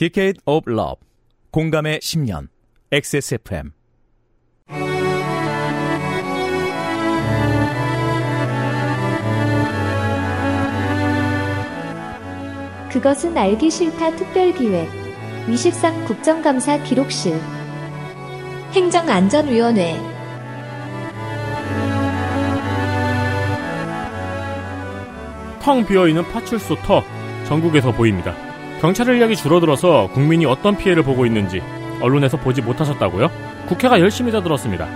Decade of Love 공감의 10년 XSFM 그것은 알기 싫다 특별기획 위십상 국정감사 기록실. 행정안전위원회. 텅 비어있는 파출소 터 전국에서 보입니다. 경찰 인력이 줄어들어서 국민이 어떤 피해를 보고 있는지 언론에서 보지 못하셨다고요? 국회가 열심히 다들었습니다.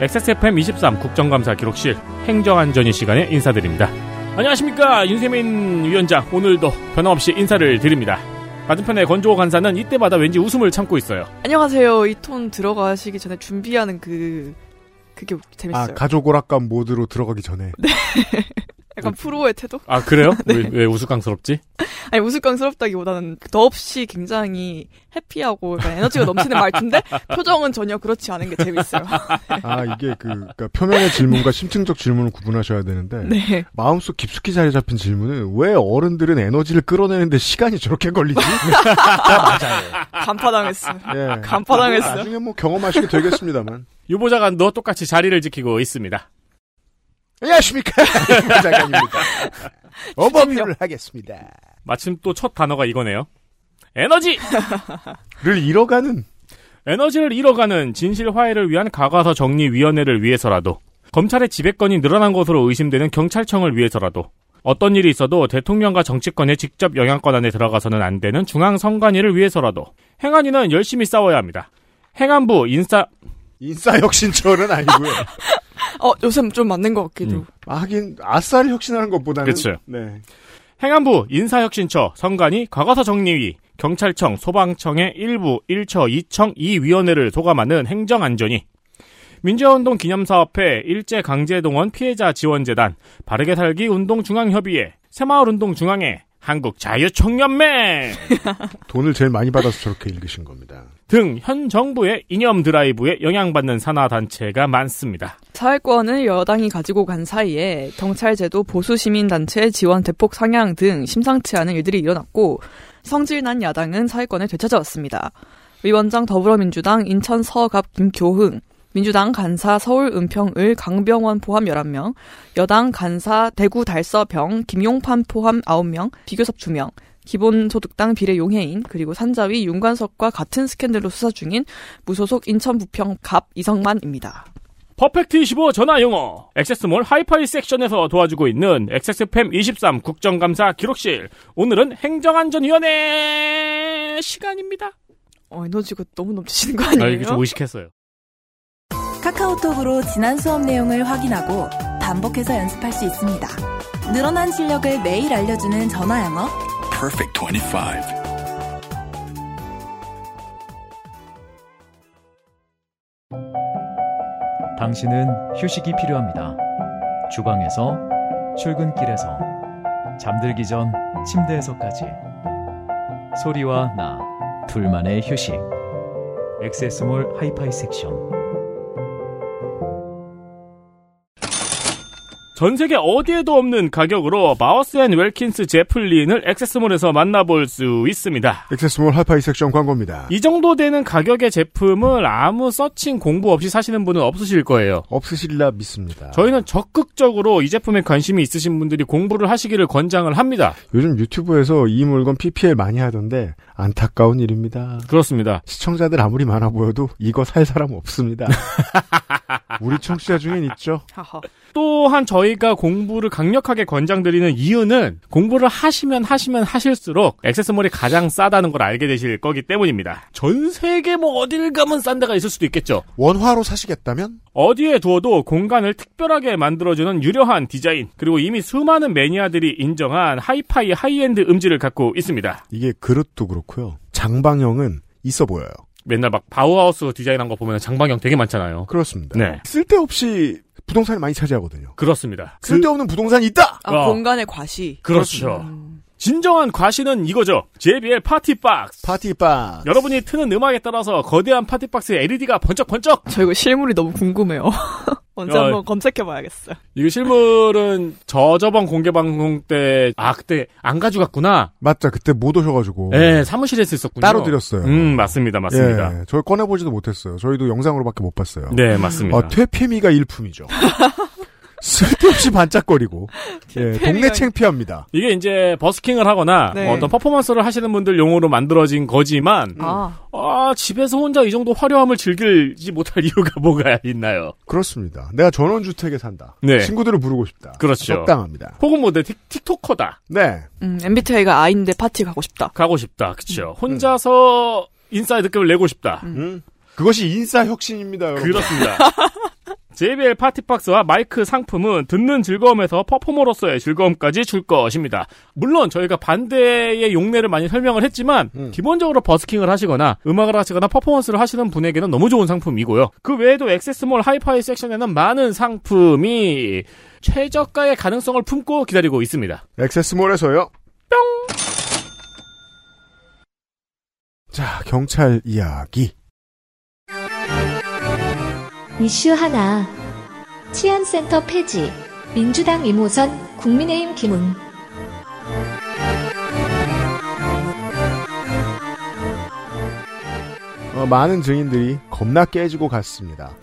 XSFM 23 국정감사 기록실 행정안전위 시간에 인사드립니다. 안녕하십니까 윤세민 위원장 오늘도 변함없이 인사를 드립니다. 맞은편의 건조 간사는 이때마다 왠지 웃음을 참고 있어요. 안녕하세요. 이 톤 들어가시기 전에 준비하는 그 그게 재밌어요. 아, 가족 오락관 모드로 들어가기 전에. 약간 프로의 태도? 아 그래요? 네. 왜, 왜 우스꽝스럽지? 아니 우스꽝스럽다기보다는 더없이 굉장히 해피하고 약간 에너지가 넘치는 말투인데 표정은 전혀 그렇지 않은 게 재밌어요. 아, 이게 그, 그러니까 표면의 질문과 심층적 질문을 구분하셔야 되는데. 네. 마음속 깊숙이 자리 잡힌 질문은 왜 어른들은 에너지를 끌어내는데 시간이 저렇게 걸리지? 간파당했어. 예. 간파당했어. 나중에 뭐 경험하시게 되겠습니다만. 유보자관도 똑같이 자리를 지키고 있습니다. 안녕하십니까. 장관입니다. 어버뷰를 하겠습니다. 마침 또 첫 단어가 이거네요. 에너지! 를 잃어가는 에너지를 잃어가는 진실 화해를 위한 가과서 정리위원회를 위해서라도 검찰의 지배권이 늘어난 것으로 의심되는 경찰청을 위해서라도 어떤 일이 있어도 대통령과 정치권의 직접 영향권 안에 들어가서는 안 되는 중앙 선관위를 위해서라도 행안위는 열심히 싸워야 합니다. 행안부 인사 인싸 혁신처는 아니고요. 어 요새 좀 맞는 것 같기도. 음. 아, 하긴 아싸를 혁신하는 것보다는 그쵸. 네. 행안부 인사혁신처 선관위 과거사 정리위 경찰청 소방청의 일부 1처 2청 2위원회를 소감하는 행정안전위 민주화운동 기념사업회 일제강제동원 피해자 지원재단 바르게 살기 운동중앙협의회 새마을운동중앙회 한국 자유총연맹 돈을 제일 많이 받아서 저렇게 읽으신 겁니다. 등 현 정부의 이념 드라이브에 영향받는 산하 단체가 많습니다. 사회권을 여당이 가지고 간 사이에 경찰제도 보수 시민 단체 지원 대폭 상향 등 심상치 않은 일들이 일어났고 성질난 야당은 사회권을 되찾아왔습니다. 위원장 더불어민주당 인천 서갑 김교흥, 민주당 간사 서울 은평을 강병원 포함 11명, 여당 간사 대구 달서 병 김용판 포함 9명, 비교섭 2명, 기본소득당 비례 용해인, 그리고 산자위 윤관석과 같은 스캔들로 수사 중인 무소속 인천 부평 갑 이성만입니다. 퍼펙트 25 전화 영어 액세스몰 하이파이 섹션에서 도와주고 있는 액세스팸 23 국정감사 기록실 오늘은 행정안전위원회 시간입니다. 어, 에너지가 너무 넘치시는 거 아, 아니에요? 이게 좀 의식했어요. 카카오톡으로 지난 수업 내용을 확인하고 반복해서 연습할 수 있습니다. 늘어난 실력을 매일 알려주는 전화 영어. Perfect 25. 당신은 휴식이 필요합니다. 주방에서, 출근길에서, 잠들기 전 침대에서까지. 소리와 나, 둘만의 휴식. 엑세스몰 하이파이 섹션. 전 세계 어디에도 없는 가격으로 바워스 앤 윌킨스 제플린을 액세스몰에서 만나볼 수 있습니다. 액세스몰 하이파이 섹션 광고입니다. 이 정도 되는 가격의 제품을 아무 searching 공부 없이 사시는 분은 없으실 거예요. 없으시리라 믿습니다. 저희는 적극적으로 이 제품에 관심이 있으신 분들이 공부를 하시기를 권장을 합니다. 요즘 유튜브에서 이 물건 PPL 많이 하던데 안타까운 일입니다. 그렇습니다. 시청자들 아무리 많아 보여도 이거 살 사람 없습니다. 우리 청취자 중엔 있죠. 또한 저희가 공부를 강력하게 권장드리는 이유는 공부를 하시면 하시면 하실수록 액세스몰이 가장 싸다는 걸 알게 되실 거기 때문입니다. 전 세계 뭐 어딜 가면 싼 데가 있을 수도 있겠죠. 원화로 사시겠다면 어디에 두어도 공간을 특별하게 만들어주는 유려한 디자인 그리고 이미 수많은 매니아들이 인정한 하이파이 하이엔드 음질을 갖고 있습니다. 이게 그릇도 그렇고 요. 장방형은 있어 보여요. 맨날 막 바우하우스 디자인한 거 보면 장방형 되게 많잖아요. 그렇습니다. 네. 쓸데없이 부동산을 많이 차지하거든요. 그렇습니다. 그- 쓸데없는 부동산이 있다. 아, 어. 공간의 과시. 그렇죠. 음. 진정한 과시는 이거죠. JBL 파티박스. 파티박. 여러분이 트는 음악에 따라서 거대한 파티박스에 LED가 번쩍번쩍. 저 이거 실물이 너무 궁금해요. 언제 야, 한번 검색해봐야겠어요. 이거 실물은 저 저번 공개 방송 때, 아, 그때 안 가져갔구나. 맞죠. 그때 못 오셔가지고. 네, 사무실에서 있었군요. 따로 드렸어요. 음, 맞습니다, 맞습니다. 예, 저희 꺼내보지도 못했어요. 저희도 영상으로밖에 못 봤어요. 네, 맞습니다. 어, 퇴폐미가 일품이죠. 쓸데없이 반짝거리고. 예, 동네 창피합니다. 이게 이제 버스킹을 하거나 네. 어떤 퍼포먼스를 하시는 분들 용어로 만들어진 거지만 아, 아 집에서 혼자 이 정도 화려함을 즐기지 못할 이유가 뭐가 있나요? 그렇습니다. 내가 전원주택에 산다. 네. 친구들을 부르고 싶다. 그렇죠. 적당합니다. 혹은 뭐 내 틱토커다 네. 음, MBTI가 I인데 파티 가고 싶다. 가고 싶다 그쵸 혼자서 인싸의 느낌을 내고 싶다 음. 그것이 인싸 혁신입니다, 여러분. 그렇습니다. JBL 파티박스와 마이크 상품은 듣는 즐거움에서 퍼포머로서의 즐거움까지 줄 것입니다. 물론 저희가 반대의 용례를 많이 설명을 했지만 음. 기본적으로 버스킹을 하시거나 음악을 하시거나 퍼포먼스를 하시는 분에게는 너무 좋은 상품이고요. 그 외에도 액세스몰 하이파이 섹션에는 많은 상품이 최저가의 가능성을 품고 기다리고 있습니다. 액세스몰에서요. 뿅. 자, 경찰 이야기. 이슈 하나. 치안센터 폐지. 민주당 이모선, 국민의힘 김웅. 어, 많은 증인들이 겁나 깨지고 갔습니다.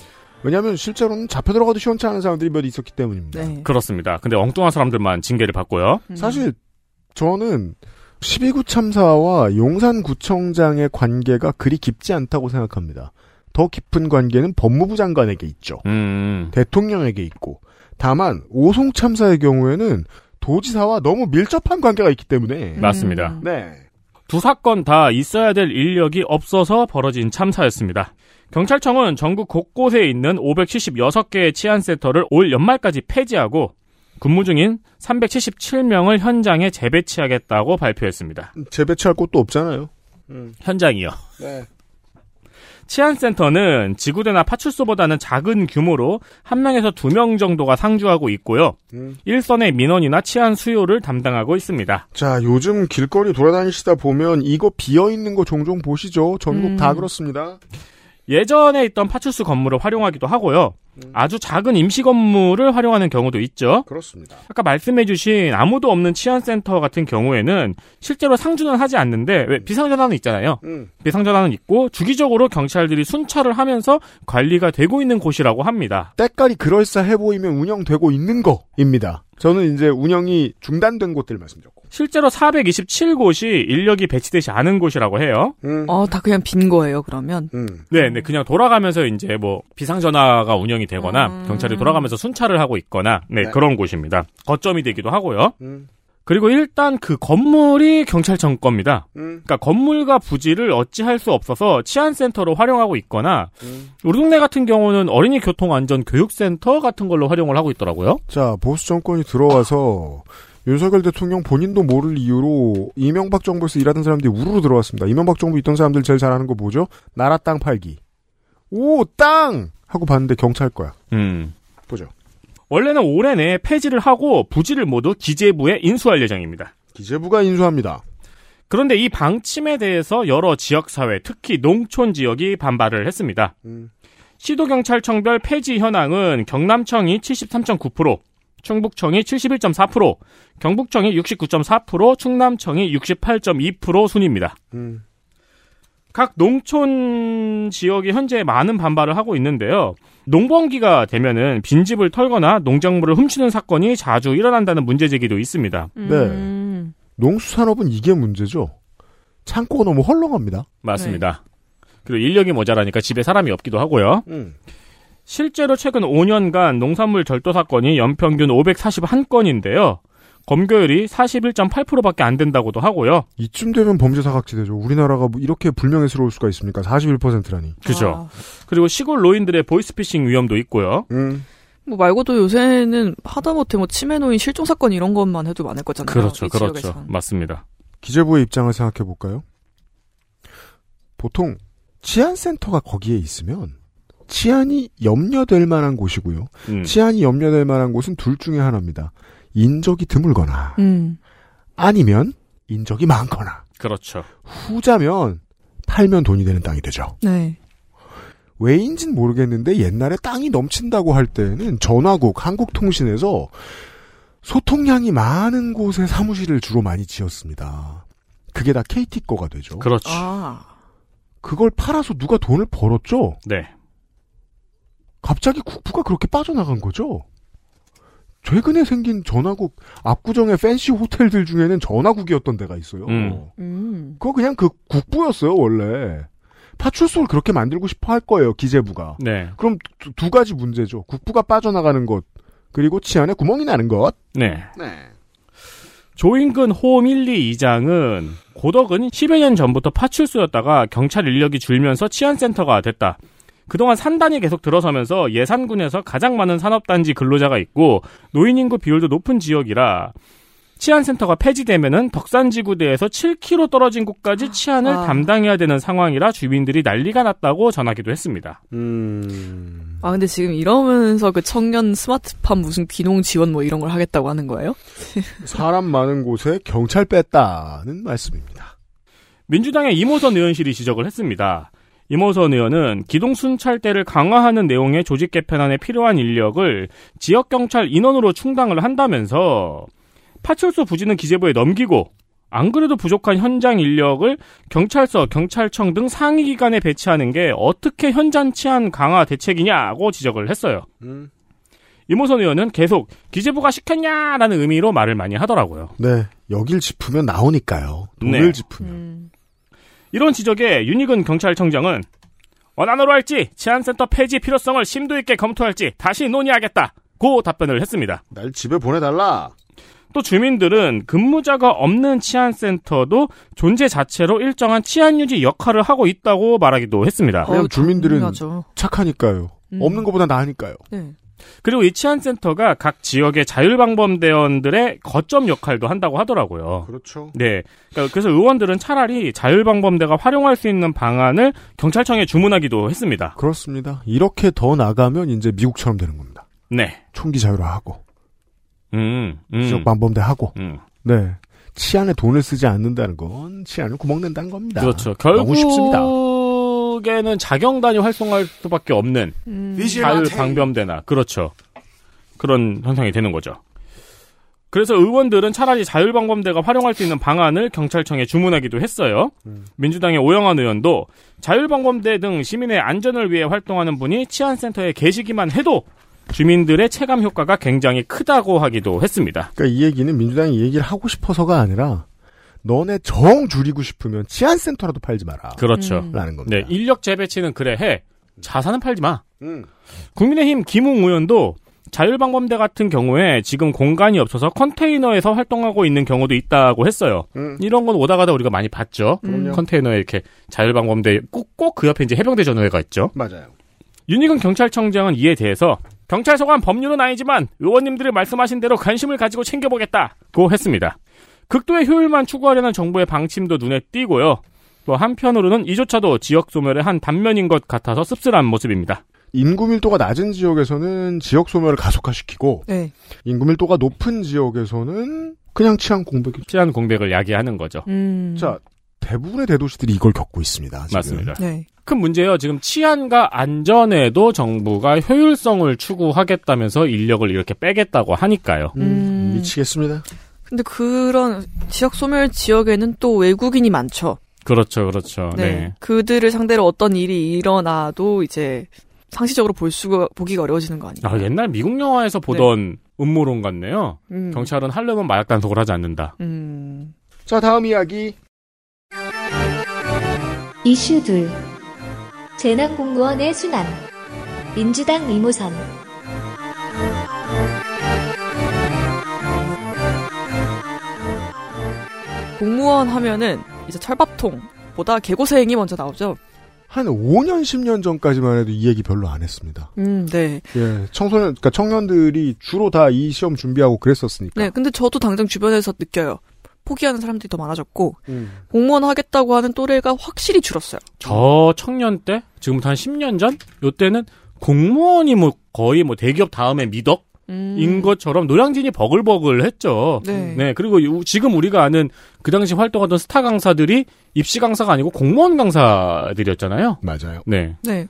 왜냐하면 실제로는 잡혀 들어가도 시원치 않은 사람들이 몇 있었기 때문입니다. 네. 그렇습니다. 근데 엉뚱한 사람들만 징계를 받고요. 음. 사실 저는 12구 참사와 용산구청장의 관계가 그리 깊지 않다고 생각합니다. 더 깊은 관계는 법무부 장관에게 있죠. 음, 대통령에게 있고. 다만 오송 참사의 경우에는 도지사와 너무 밀접한 관계가 있기 때문에 음. 맞습니다. 네. 두 사건 다 있어야 될 인력이 없어서 벌어진 참사였습니다. 경찰청은 전국 곳곳에 있는 576개의 치안센터를 올 연말까지 폐지하고 근무 중인 377명을 현장에 재배치하겠다고 발표했습니다. 재배치할 곳도 없잖아요. 현장이요. 네. 치안센터는 지구대나 파출소보다는 작은 규모로 1명에서 2명 정도가 상주하고 있고요. 음. 일선의 민원이나 치안 수요를 담당하고 있습니다. 자, 요즘 길거리 돌아다니시다 보면 이거 비어 있는 거 종종 보시죠. 전국 음. 다 그렇습니다. 예전에 있던 파출소 건물을 활용하기도 하고요. 아주 작은 임시 건물을 활용하는 경우도 있죠. 그렇습니다. 아까 말씀해주신 아무도 없는 치안센터 같은 경우에는 실제로 상주는 하지 않는데 왜 비상전화는 있잖아요. 음. 비상전화는 있고 주기적으로 경찰들이 순찰을 하면서 관리가 되고 있는 곳이라고 합니다. 때깔이 그럴싸해 보이면 운영되고 있는 거입니다. 저는 이제 운영이 중단된 곳들 말씀드렸고. 실제로 427곳이 인력이 배치되지 않은 곳이라고 해요. 음. 어, 다 그냥 빈 거예요, 그러면. 음. 네, 네, 그냥 돌아가면서 이제 뭐 비상전화가 운영이 되거나 음. 경찰이 돌아가면서 순찰을 하고 있거나 네, 네. 그런 곳입니다. 거점이 되기도 하고요. 음. 그리고 일단 그 건물이 경찰청 겁니다. 음. 그러니까 건물과 부지를 어찌할 수 없어서 치안센터로 활용하고 있거나 음. 우리 동네 같은 경우는 어린이 교통 안전 교육센터 같은 걸로 활용을 하고 있더라고요. 자, 보수 정권이 들어와서 윤석열 대통령 본인도 모를 이유로 이명박 정부에서 일하던 사람들이 우르르 들어왔습니다. 이명박 정부 있던 사람들 제일 잘하는 거 뭐죠? 나라 땅 팔기. 오, 땅! 하고 봤는데 경찰 거야. 음. 보죠. 원래는 올해 내에 폐지를 하고 부지를 모두 기재부에 인수할 예정입니다. 기재부가 인수합니다. 그런데 이 방침에 대해서 여러 지역사회, 특히 농촌 지역이 반발을 했습니다. 음. 시도경찰청별 폐지 현황은 경남청이 73.9%, 충북청이 71.4%, 경북청이 69.4%, 충남청이 68.2% 순입니다. 음. 각 농촌 지역이 현재 많은 반발을 하고 있는데요. 농번기가 되면은 빈집을 털거나 농작물을 훔치는 사건이 자주 일어난다는 문제 제기도 있습니다. 음. 농수산업은 이게 문제죠. 창고가 너무 헐렁합니다. 맞습니다. 그리고 인력이 모자라니까 집에 사람이 없기도 하고요. 음. 실제로 최근 5년간 농산물 절도 사건이 연평균 541건인데요. 검거율이 41.8%밖에 안 된다고도 하고요. 이쯤 되면 범죄 사각지대죠. 우리나라가 뭐 이렇게 불명예스러울 수가 있습니까? 41%라니. 그죠. 아, 그리고 시골 노인들의 보이스피싱 위험도 있고요. 음. 뭐 말고도 요새는 하다못해 뭐 치매 노인 실종 사건 이런 것만 해도 많을 거잖아요. 그렇죠, 이 그렇죠. 지역에선. 맞습니다. 기재부의 입장을 생각해 볼까요? 보통 치안센터가 거기에 있으면 치안이 염려될 만한 곳이고요. 음. 치안이 염려될 만한 곳은 둘 중에 하나입니다. 인적이 드물거나 음. 아니면 인적이 많거나 그렇죠. 후자면 팔면 돈이 되는 땅이 되죠. 네. 왜인진 모르겠는데 옛날에 땅이 넘친다고 할 때는 전화국 한국통신에서 소통량이 많은 곳에 사무실을 주로 많이 지었습니다. 그게 다 KT 거가 되죠. 그렇죠. 아. 그걸 팔아서 누가 돈을 벌었죠? 네. 갑자기 국부가 그렇게 빠져나간 거죠? 최근에 생긴 전화국 압구정의 팬시 호텔들 중에는 전화국이었던 데가 있어요. 음. 음. 그거 그냥 그 국부였어요, 원래. 파출소를 그렇게 만들고 싶어 할 거예요, 기재부가. 네. 그럼 두, 두 가지 문제죠. 국부가 빠져나가는 것, 그리고 치안에 구멍이 나는 것. 네. 네. 조인근 호음 1, 2 2장은 고덕은 10여 년 전부터 파출소였다가 경찰 인력이 줄면서 치안센터가 됐다. 그동안 산단이 계속 들어서면서 예산군에서 가장 많은 산업단지 근로자가 있고 노인 인구 비율도 높은 지역이라 치안센터가 폐지되면은 덕산지구대에서 7km 떨어진 곳까지 치안을 아. 담당해야 되는 상황이라 주민들이 난리가 났다고 전하기도 했습니다. 음. 아 근데 지금 이러면서 그 청년 스마트팜 무슨 귀농 지원 뭐 이런 걸 하겠다고 하는 거예요? 사람 많은 곳에 경찰 뺐다는 말씀입니다. 민주당의 이모선 의원실이 지적을 했습니다. 이모선 의원은 기동 순찰대를 강화하는 내용의 조직 개편안에 필요한 인력을 지역 경찰 인원으로 충당을 한다면서 파출소 부지는 기재부에 넘기고 안 그래도 부족한 현장 인력을 경찰서, 경찰청 등 상위 기관에 배치하는 게 어떻게 현장 치안 강화 대책이냐고 지적을 했어요. 음. 이모선 의원은 계속 기재부가 시켰냐라는 의미로 말을 많이 하더라고요. 네. 여길 짚으면 나오니까요. 돈을 네. 짚으면. 음. 이런 지적에 윤희근 경찰청장은 원안으로 할지 치안센터 폐지 필요성을 심도 있게 검토할지 다시 논의하겠다. 고 답변을 했습니다. 날 집에 보내달라. 또 주민들은 근무자가 없는 치안센터도 존재 자체로 일정한 치안 유지 역할을 하고 있다고 말하기도 했습니다. 그냥 주민들은 당연하죠. 착하니까요. 음. 없는 것보다 나으니까요. 네. 그리고 이 치안센터가 각 지역의 자율방범대원들의 거점 역할도 한다고 하더라고요. 그렇죠. 네. 그러니까 그래서 의원들은 차라리 자율방범대가 활용할 수 있는 방안을 경찰청에 주문하기도 했습니다. 그렇습니다. 이렇게 더 나가면 이제 미국처럼 되는 겁니다. 네. 총기 자율화하고 음, 음, 지역 방범대 하고. 음. 네. 치안에 돈을 쓰지 않는다는 건 치안을 구멍 낸다는 겁니다. 그렇죠. 너무 쉽습니다. 결국에는 자경단이 활성화할 수밖에 없는 음. 자율 방범대나 그렇죠. 그런 현상이 되는 거죠. 그래서 의원들은 차라리 자율방범대가 활용할 수 있는 방안을 경찰청에 주문하기도 했어요. 음. 민주당의 오영환 의원도 자율방범대 등 시민의 안전을 위해 활동하는 분이 치안센터에 계시기만 해도 주민들의 체감 효과가 굉장히 크다고 하기도 했습니다. 그러니까 이 얘기는 민주당이 이 얘기를 하고 싶어서가 아니라 너네 정 줄이고 싶으면 치안센터라도 팔지 마라. 그렇죠. 음. 라는 겁니다. 네, 인력 재배치는 그래 해. 자산은 팔지 마. 음. 국민의힘 김웅 의원도 자율방범대 같은 경우에 지금 공간이 없어서 컨테이너에서 활동하고 있는 경우도 있다고 했어요. 음. 이런 건 오다 가다 우리가 많이 봤죠. 그럼요. 컨테이너에 이렇게 자율방범대 꼭 꼭 그 옆에 이제 해병대 전우회가 있죠. 맞아요. 윤희근 경찰청장은 이에 대해서 경찰서관 법률은 아니지만 의원님들이 말씀하신 대로 관심을 가지고 챙겨보겠다고 했습니다. 극도의 효율만 추구하려는 정부의 방침도 눈에 띄고요. 또 한편으로는 이조차도 지역 소멸의 한 단면인 것 같아서 씁쓸한 모습입니다. 인구 밀도가 낮은 지역에서는 지역 소멸을 가속화시키고 네. 인구 밀도가 높은 지역에서는 그냥 치안 공백이. 치안 공백을 야기하는 거죠. 음. 자 대부분의 대도시들이 이걸 겪고 있습니다. 지금. 맞습니다. 네. 큰 문제예요. 지금 치안과 안전에도 정부가 효율성을 추구하겠다면서 인력을 이렇게 빼겠다고 하니까요. 음, 음. 미치겠습니다. 근데 그런 지역 소멸 지역에는 또 외국인이 많죠. 그렇죠, 그렇죠. 네. 네. 그들을 상대로 어떤 일이 일어나도 이제 상시적으로 볼 수가 보기가 어려워지는 거 아니에요? 아, 옛날 미국 영화에서 보던 음모론 같네요. 음. 경찰은 하려면 마약 단속을 하지 않는다. 음. 자 다음 이야기. 이슈 둘. 재난 공무원의 순환. 민주당 이모선. 공무원 하면은 이제 철밥통보다 개고생이 먼저 나오죠. 한 5년 10년 전까지만 해도 이 얘기 별로 안 했습니다. 음, 네. 예, 청소년, 그러니까 청년들이 주로 다 이 시험 준비하고 그랬었으니까. 네, 근데 저도 당장 주변에서 느껴요. 포기하는 사람들이 더 많아졌고 음. 공무원 하겠다고 하는 또래가 확실히 줄었어요. 저 청년 때, 지금부터 한 10년 전? 요때는 공무원이 뭐 거의 뭐 대기업 다음에 미덕? 음. 인 것처럼 노량진이 버글버글했죠. 네. 네, 그리고 유- 지금 우리가 아는 그 당시 활동하던 스타 강사들이 입시 강사가 아니고 공무원 강사들이었잖아요. 맞아요. 네. 네.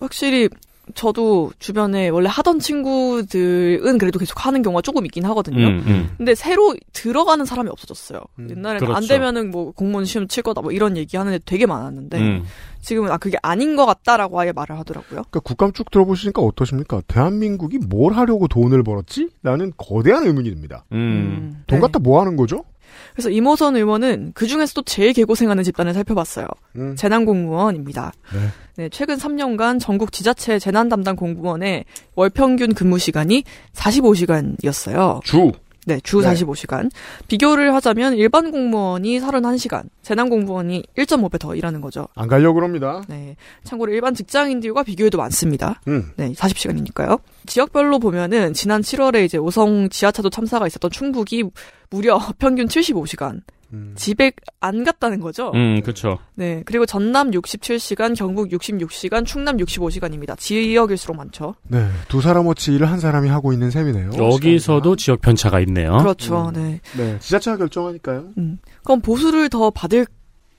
확실히 저도 주변에 원래 하던 친구들은 그래도 계속 하는 경우가 조금 있긴 하거든요. 음, 음. 근데 새로 들어가는 사람이 없어졌어요. 음, 옛날에는 그렇죠. 안 되면은 뭐 공무원 시험 칠 거다 뭐 이런 얘기 하는 애 되게 많았는데 음. 지금은 아 그게 아닌 것 같다라고 아예 말을 하더라고요. 그러니까 국감 쭉 들어보시니까 어떠십니까? 대한민국이 뭘 하려고 돈을 벌었지? 라는 거대한 의문이 듭니다. 음. 돈 네. 갖다 뭐 하는 거죠? 그래서 이모선 의원은 그 중에서도 제일 개고생하는 집단을 살펴봤어요. 음. 재난공무원입니다. 네. 네, 최근 3년간 전국 지자체 재난 담당 공무원의 월 평균 근무 시간이 45시간이었어요. 주. 네, 주 네. 45시간. 비교를 하자면 일반 공무원이 31시간, 재난 공무원이 1.5배 더 일하는 거죠. 안 가려고 그럽니다. 네. 참고로 일반 직장인들과 비교해도 많습니다. 음. 네, 40시간이니까요. 지역별로 보면은 지난 7월에 이제 오성 지하차도 참사가 있었던 충북이 무려 평균 75시간. 음. 집에 안 갔다는 거죠. 음, 그렇죠. 네. 그리고 전남 67시간, 경북 66시간, 충남 65시간입니다. 지역일수록 많죠. 네. 두 사람어치 일을 한 사람이 하고 있는 셈이네요. 여기서도 지역 편차가 있네요. 그렇죠. 네. 네. 지자체가 결정하니까요. 음. 그럼 보수를 더 받을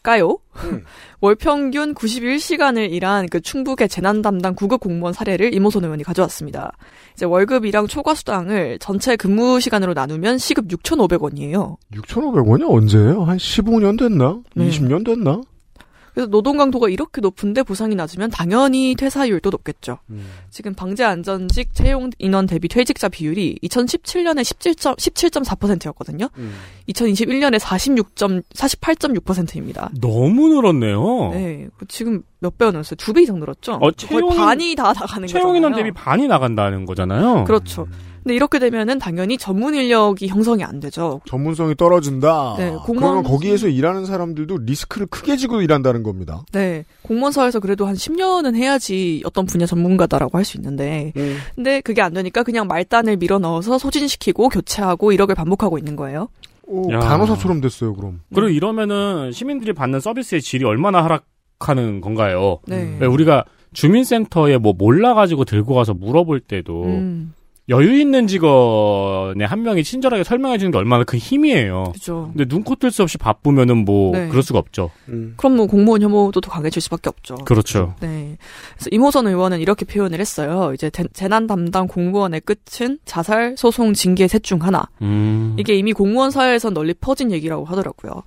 까요? 음. 월 평균 91시간을 일한 그 충북의 재난 담당 구급 공무원 사례를 이모선 의원이 가져왔습니다. 이제 월급이랑 초과 수당을 전체 근무 시간으로 나누면 시급 6,500원이에요. 6,500원이 언제예요? 한 15년 됐나? 네. 20년 됐나? 그래서 노동 강도가 이렇게 높은데 보상이 낮으면 당연히 퇴사율도 높겠죠. 음. 지금 방재 안전직 채용 인원 대비 퇴직자 비율이 2017년에 17. 17.4%였거든요. 음. 2021년에 46. 48.6%입니다. 너무 늘었네요. 네, 그 지금 몇 배가 늘었어요? 두 배 이상 늘었죠? 어, 거의 채용 인- 반이 다 나가는 채용 인원. 대비 반이 나간다는 거잖아요. 그렇죠. 근데 이렇게 되면은 당연히 전문 인력이 형성이 안 되죠. 전문성이 떨어진다. 네, 공무원- 그러면 거기에서 일하는 사람들도 리스크를 크게 지고 일한다는 겁니다. 네, 공무원사에서 그래도 한 10년은 해야지 어떤 분야 전문가다라고 할 수 있는데, 음. 근데 그게 안 되니까 그냥 말단을 밀어 넣어서 소진시키고 교체하고 이력을 반복하고 있는 거예요. 오, 야. 간호사처럼 됐어요, 그럼. 그리고 이러면은 시민들이 받는 서비스의 질이 얼마나 하락하는 건가요? 네. 왜 우리가 주민센터에 뭐 몰라가지고 들고 가서 물어볼 때도 음, 여유 있는 직원의 한 명이 친절하게 설명해 주는 게 얼마나 큰 힘이에요. 그죠. 근데 눈코 뜰 수 없이 바쁘면은 뭐 네. 그럴 수가 없죠. 음. 그럼 뭐 공무원 혐오도 더 강해질 수밖에 없죠. 그렇죠. 네. 그래서 이모선 의원은 이렇게 표현을 했어요. 이제 대- 재난 담당 공무원의 끝은 자살, 소송, 징계 셋 중 하나. 음. 이게 이미 공무원 사회에선 널리 퍼진 얘기라고 하더라고요.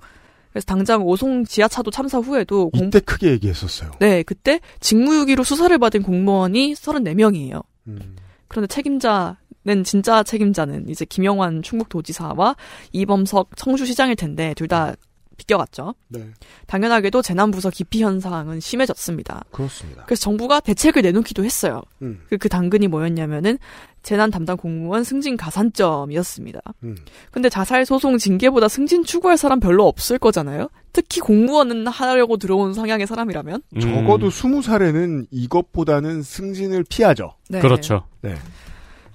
그래서 당장 오송 지하차도 참사 후에도 공... 이때 크게 얘기했었어요. 네, 그때 직무유기로 수사를 받은 공무원이 34명이에요. 음. 그런데 책임자는 진짜 책임자는 이제 김영환 충북도지사와 이범석 청주시장일 텐데 둘 다 비껴갔죠. 네, 당연하게도 재난부서 기피 현상은 심해졌습니다. 그렇습니다. 그래서 정부가 대책을 내놓기도 했어요. 음. 그, 그 당근이 뭐였냐면은 재난 담당 공무원 승진 가산점이었습니다. 음. 근데 자살 소송 징계보다 승진 추구할 사람 별로 없을 거잖아요. 특히 공무원은 하려고 들어온 성향의 사람이라면. 음. 적어도 스무 살에는 이것보다는 승진을 피하죠. 네. 그렇죠. 네.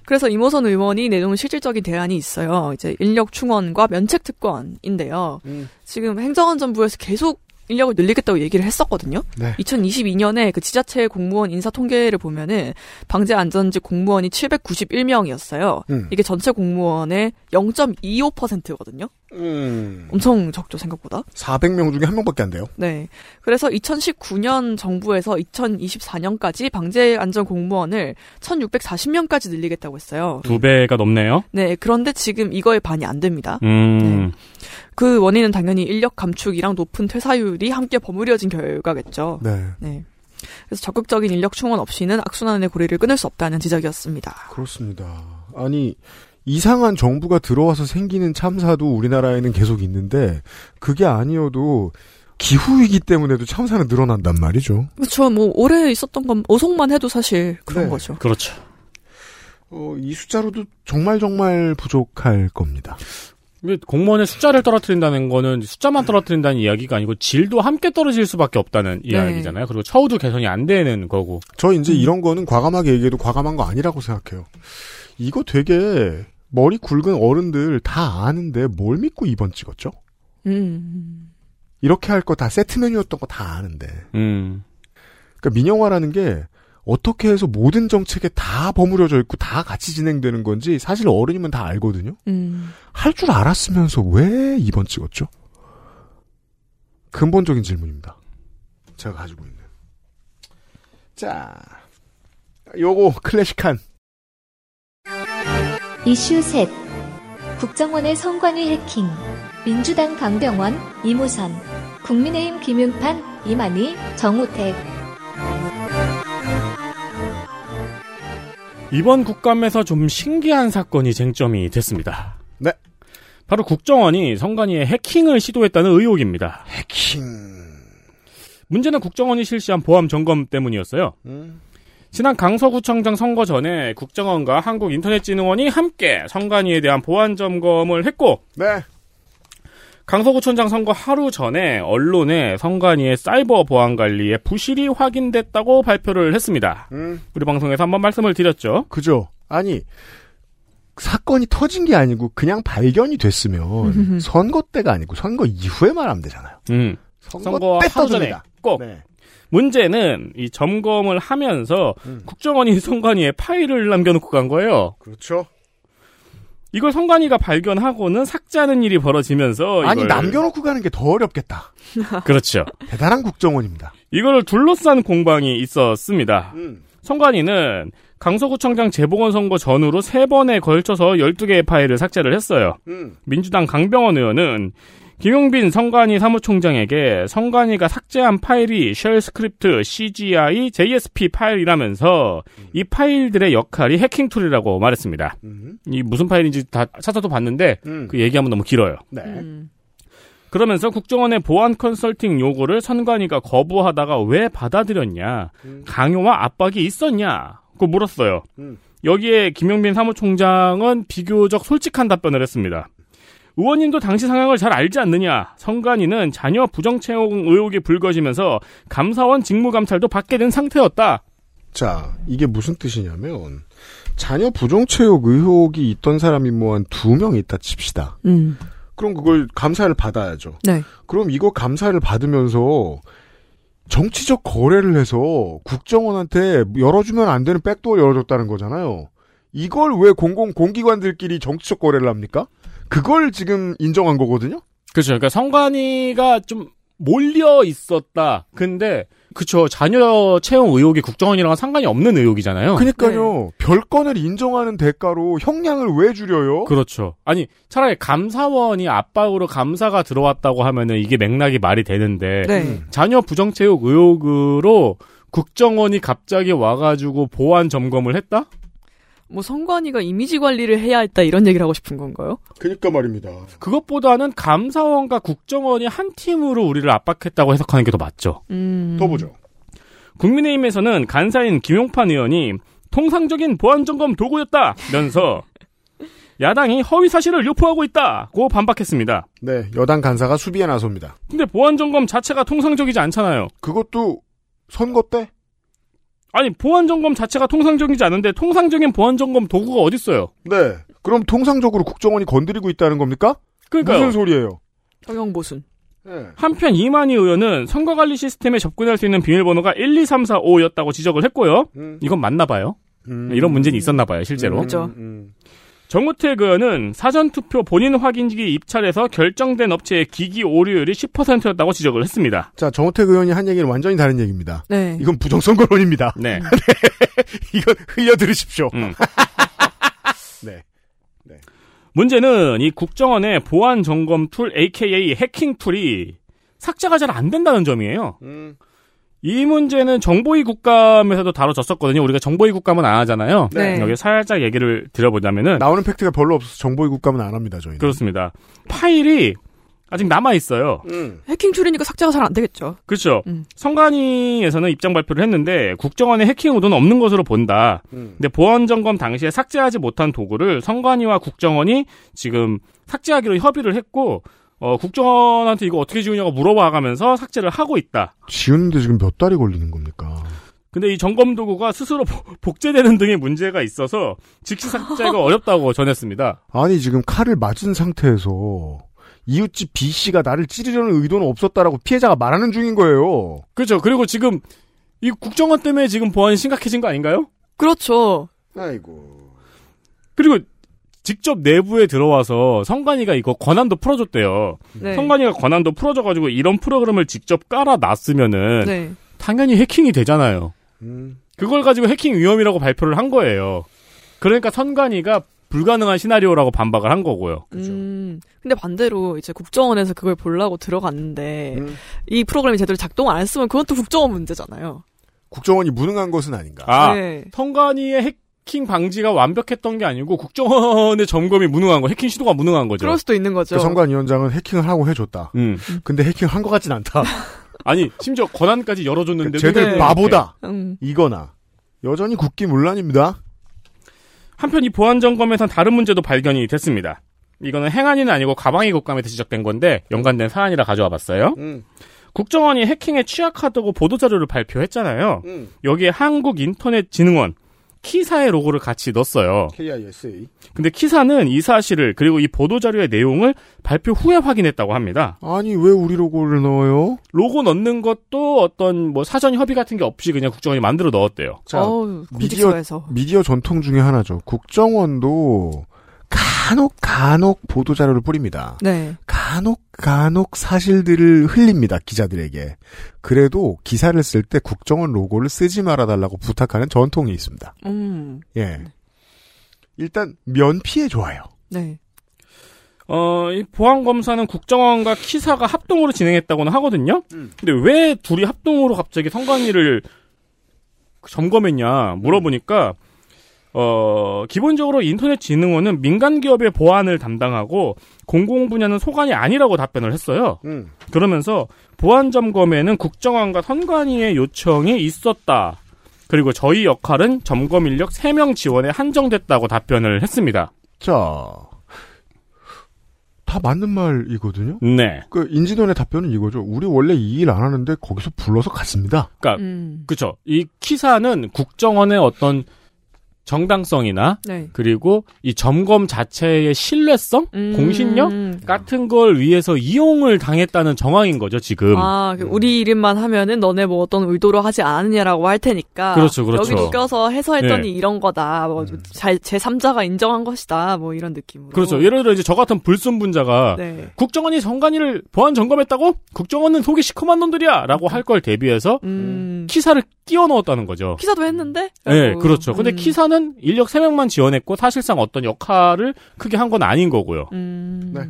그래서 이모선 의원이 내놓은 실질적인 대안이 있어요. 이제 인력 충원과 면책 특권인데요. 음. 지금 행정안전부에서 계속 인력을 늘리겠다고 얘기를 했었거든요. 네. 2022년에 그 지자체 공무원 인사 통계를 보면은 방재 안전직 공무원이 791명이었어요. 음. 이게 전체 공무원의 0.25%거든요. 음. 엄청 적죠, 생각보다. 400명 중에 한 명밖에 안 돼요. 네. 그래서 2019년 정부에서 2024년까지 방재 안전 공무원을 1640명까지 늘리겠다고 했어요. 두 배가 넘네요. 네. 그런데 지금 이거에 반이 안 됩니다. 음. 그 원인은 당연히 인력 감축이랑 높은 퇴사율이 함께 버무려진 결과겠죠. 네. 네. 그래서 적극적인 인력 충원 없이는 악순환의 고리를 끊을 수 없다는 지적이었습니다. 그렇습니다. 아니, 이상한 정부가 들어와서 생기는 참사도 우리나라에는 계속 있는데, 그게 아니어도, 기후위기 때문에도 참사는 늘어난단 말이죠. 그렇죠. 뭐 올해 있었던 건 오송만 해도 사실 그런 네. 거죠. 그렇죠. 어, 이 숫자로도 정말 정말 부족할 겁니다. 공무원의 숫자를 떨어뜨린다는 거는 숫자만 떨어뜨린다는 이야기가 아니고 질도 함께 떨어질 수밖에 없다는 네. 이야기잖아요. 그리고 처우도 개선이 안 되는 거고. 저 이제 음. 이런 거는 과감하게 얘기해도 과감한 거 아니라고 생각해요. 이거 되게 머리 굵은 어른들 다 아는데 뭘 믿고 2번 찍었죠? 음. 이렇게 할 거 다 세트 메뉴였던 거 다 아는데. 음. 그러니까 민영화라는 게 어떻게 해서 모든 정책에 다 버무려져 있고 다 같이 진행되는 건지 사실 어른이면 다 알거든요. 음. 할줄 알았으면서 왜 2번 찍었죠? 근본적인 질문입니다. 제가 가지고 있는. 자, 요거 클래식한 이슈 셋. 국정원의 성관위 해킹. 민주당 강병원, 이무선. 국민의힘 김용판, 이만희, 정우택. 이번 국감에서 좀 신기한 사건이 쟁점이 됐습니다. 네. 바로 국정원이 성관위에 해킹을 시도했다는 의혹입니다. 해킹. 문제는 국정원이 실시한 보안 점검 때문이었어요. 음. 지난 강서구청장 선거 전에 국정원과 한국인터넷진흥원이 함께 성관위에 대한 보안 점검을 했고 네. 강서구청장 선거 하루 전에 언론에 성관위의 사이버 보안 관리에 부실이 확인됐다고 발표를 했습니다. 음. 우리 방송에서 한번 말씀을 드렸죠. 그죠. 아니, 사건이 터진 게 아니고 그냥 발견이 됐으면 선거 때가 아니고 선거 이후에 말하면 되잖아요. 음. 선거, 선거 때 하루 떠듭니다. 꼭 네. 문제는 이 점검을 하면서 음. 국정원이 성관위에 파일을 남겨놓고 간 거예요. 그렇죠. 이걸 성관위가 발견하고는 삭제하는 일이 벌어지면서 아니, 이걸- 남겨놓고 가는 게 더 어렵겠다. 그렇죠. 대단한 국정원입니다. 이걸 둘러싼 공방이 있었습니다. 음. 선관위는 강서구청장 재보궐선거 전후로 세 번에 걸쳐서 12개의 파일을 삭제를 했어요. 음. 민주당 강병원 의원은 김용빈 선관위 사무총장에게 선관위가 삭제한 파일이 shell script, CGI, JSP 파일이라면서 이 파일들의 역할이 해킹 tool이라고 말했습니다. 음. 이 무슨 파일인지 다 찾아도 봤는데 음. 그 얘기하면 너무 길어요. 네. 음. 그러면서 국정원의 보안 컨설팅 요구를 선관위가 거부하다가 왜 받아들였냐, 음. 강요와 압박이 있었냐, 고 물었어요. 음. 여기에 김용빈 사무총장은 비교적 솔직한 답변을 했습니다. 의원님도 당시 상황을 잘 알지 않느냐. 성관위는 자녀 부정채용 의혹이 불거지면서 감사원 직무감찰도 받게 된 상태였다. 자, 이게 무슨 뜻이냐면, 자녀 부정체육 의혹이 있던 사람이 뭐 한 두 명 있다 칩시다. 음. 그럼 그걸 감사를 받아야죠. 네. 그럼 이거 감사를 받으면서 정치적 거래를 해서 국정원한테 열어주면 안 되는 백도어 열어줬다는 거잖아요. 이걸 왜 공공 공기관들끼리 정치적 거래를 합니까? 그걸 지금 인정한 거거든요. 그렇죠. 그러니까 성관위가 좀 몰려 있었다. 근데 그쵸 자녀 채용 의혹이 국정원이랑은 상관이 없는 의혹이잖아요. 그러니까요. 별건을 인정하는 대가로 형량을 왜 줄여요? 그렇죠. 아니 차라리 감사원이 압박으로 감사가 들어왔다고 하면은 이게 맥락이 말이 되는데 네. 음. 자녀 부정 채용 의혹으로 국정원이 갑자기 와가지고 보안 점검을 했다? 뭐 성관이가 이미지 관리를 해야 했다 이런 얘기를 하고 싶은 건가요? 그니까 말입니다. 그것보다는 감사원과 국정원이 한 팀으로 우리를 압박했다고 해석하는 게 더 맞죠. 음. 더 보죠. 국민의힘에서는 간사인 김용판 의원이 통상적인 보안 점검 도구였다면서 야당이 허위 사실을 유포하고 있다고 반박했습니다. 네, 여당 간사가 수비에 나섭니다. 근데 보안 점검 자체가 통상적이지 않잖아요. 그것도 선거 때? 아니 보안 점검 자체가 통상적이지 않은데 통상적인 보안 점검 도구가 어딨어요? 네. 그럼 통상적으로 국정원이 건드리고 있다는 겁니까? 그러니까요. 무슨 소리예요? 경영 보순. 네. 한편 이만희 의원은 선거관리 시스템에 접근할 수 있는 비밀번호가 1, 2, 3, 4, 5였다고 지적을 했고요. 음. 이건 맞나 봐요. 음. 이런 문제는 있었나 봐요, 실제로. 음, 그죠. 음. 정우택 의원은 사전투표 본인 확인기 입찰에서 결정된 업체의 기기 오류율이 10%였다고 지적을 했습니다. 자, 정우택 의원이 한 얘기는 완전히 다른 얘기입니다. 네. 이건 부정선거론입니다. 네. 이건 흘려 들으십시오. 음. 네. 문제는 이 국정원의 보안 점검 tool AKA 해킹 tool이 삭제가 잘 안 된다는 점이에요. 음. 이 문제는 정보위 국감에서도 다뤄졌었거든요. 우리가 정보위 국감은 안 하잖아요. 네. 여기 살짝 얘기를 드려보자면은 나오는 팩트가 별로 없어서 정보위 국감은 안 합니다, 저희는. 그렇습니다. 파일이 아직 남아 있어요. 음. 해킹 툴이니까 삭제가 잘 안 되겠죠. 그렇죠. 음. 성관위에서는 입장 발표를 했는데 국정원의 해킹 의도는 없는 것으로 본다. 음. 근데 보안 점검 당시에 삭제하지 못한 도구를 성관위와 국정원이 지금 삭제하기로 협의를 했고 어, 국정원한테 이거 어떻게 지우냐고 물어봐가면서 삭제를 하고 있다. 지우는데 지금 몇 달이 걸리는 겁니까? 근데 이 점검 도구가 스스로 복- 복제되는 등의 문제가 있어서 즉시 삭제가 어렵다고 전했습니다. 아니, 지금 칼을 맞은 상태에서 이웃집 B씨가 나를 찌르려는 의도는 없었다라고 피해자가 말하는 중인 거예요. 그렇죠. 그리고 지금 이 국정원 때문에 지금 보안이 심각해진 거 아닌가요? 그렇죠. 아이고. 그리고 직접 내부에 들어와서 성관이가 이거 권한도 풀어줬대요. 네. 성관이가 권한도 풀어줘가지고 이런 프로그램을 직접 깔아놨으면은 네. 당연히 해킹이 되잖아요. 음. 그걸 가지고 해킹 위험이라고 발표를 한 거예요. 그러니까 선관위가 불가능한 시나리오라고 반박을 한 거고요. 음, 근데 반대로 이제 국정원에서 그걸 보려고 들어갔는데 음. 이 프로그램이 제대로 작동 안 했으면 또 국정원 문제잖아요. 국정원이 무능한 것은 아닌가. 아, 네. 선관위의 해킹 방지가 완벽했던 게 아니고 국정원의 점검이 무능한 거, 해킹 시도가 무능한 거죠. 그럴 수도 있는 거죠. 그 선관위원장은 해킹을 하고 해줬다. 음. 근데 해킹한 것 같진 않다. 아니 심지어 권한까지 열어줬는데 쟤들 네. 바보다. 음. 이거나 여전히 국기문란입니다. 한편 이 보안 점검에선 다른 문제도 발견이 됐습니다. 이거는 행안위는 아니고 가방위 국감에서 지적된 건데 연관된 사안이라 가져와 봤어요. 음. 국정원이 해킹에 취약하다고 보도자료를 발표했잖아요. 음. 여기에 한국인터넷진흥원 키사의 로고를 같이 넣었어요. KISA. 근데 키사는 이 사실을 그리고 이 보도자료의 내용을 발표 후에 확인했다고 합니다. 아니 왜 우리 로고를 넣어요? 로고 넣는 것도 어떤 뭐 사전 협의 같은 게 없이 그냥 국정원이 만들어 넣었대요. 자, 어우, 미디어-. 미디어 전통 중에 하나죠. 국정원도 간혹 간혹 보도 자료를 뿌립니다. 네. 간혹 간혹 사실들을 흘립니다 기자들에게. 그래도 기사를 쓸 때 국정원 로고를 쓰지 말아달라고 부탁하는 전통이 있습니다. 음. 예. 일단 면피해 좋아요. 네. 어, 이 보안 검사는 국정원과 키사가 합동으로 진행했다고는 하거든요. 근데 왜 둘이 합동으로 갑자기 선관위를 점검했냐 물어보니까 어, 기본적으로 인터넷진흥원은 민간 기업의 보안을 담당하고 공공 분야는 소관이 아니라고 답변을 했어요. 음. 그러면서 보안 점검에는 국정원과 선관위의 요청이 있었다. 그리고 저희 역할은 점검 인력 3명 지원에 한정됐다고 답변을 했습니다. 자, 다 맞는 말이거든요. 네. 그 인지도의 답변은 이거죠. 우리 원래 이 일 안 하는데 거기서 불러서 갔습니다. 그러니까 음. 그쵸. 이 키사는 국정원의 어떤 정당성이나 네. 그리고 이 점검 자체의 신뢰성, 음. 공신력 같은 걸 위해서 이용을 당했다는 정황인 거죠 지금. 아, 그 우리 이름만 하면은 너네 뭐 어떤 의도로 하지 않았냐라고 할 테니까. 그렇죠, 그렇죠. 여기 껴서 해서했더니 네. 이런 거다. 뭐, 잘, 제3자가 인정한 것이다. 뭐 이런 느낌으로. 그렇죠. 예를 들어 이제 저 같은 불순분자가 네. 국정원이 선관위를 보안 점검했다고? 국정원은 속이 시커먼 놈들이야라고 할 걸 대비해서 음. 키사를 끼워 넣었다는 거죠. 키사도 했는데? 네, 라고. 그렇죠. 근데 음. 키사는 인력 3명만 지원했고 사실상 어떤 역할을 크게 한 건 아닌 거고요. 음. 네.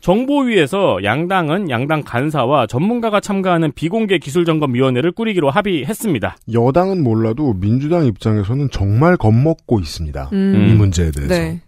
정보위에서 양당은 양당 간사와 전문가가 참가하는 비공개 기술점검위원회를 꾸리기로 합의했습니다. 여당은 몰라도 민주당 입장에서는 정말 겁먹고 있습니다. 음. 이 문제에 대해서. 네.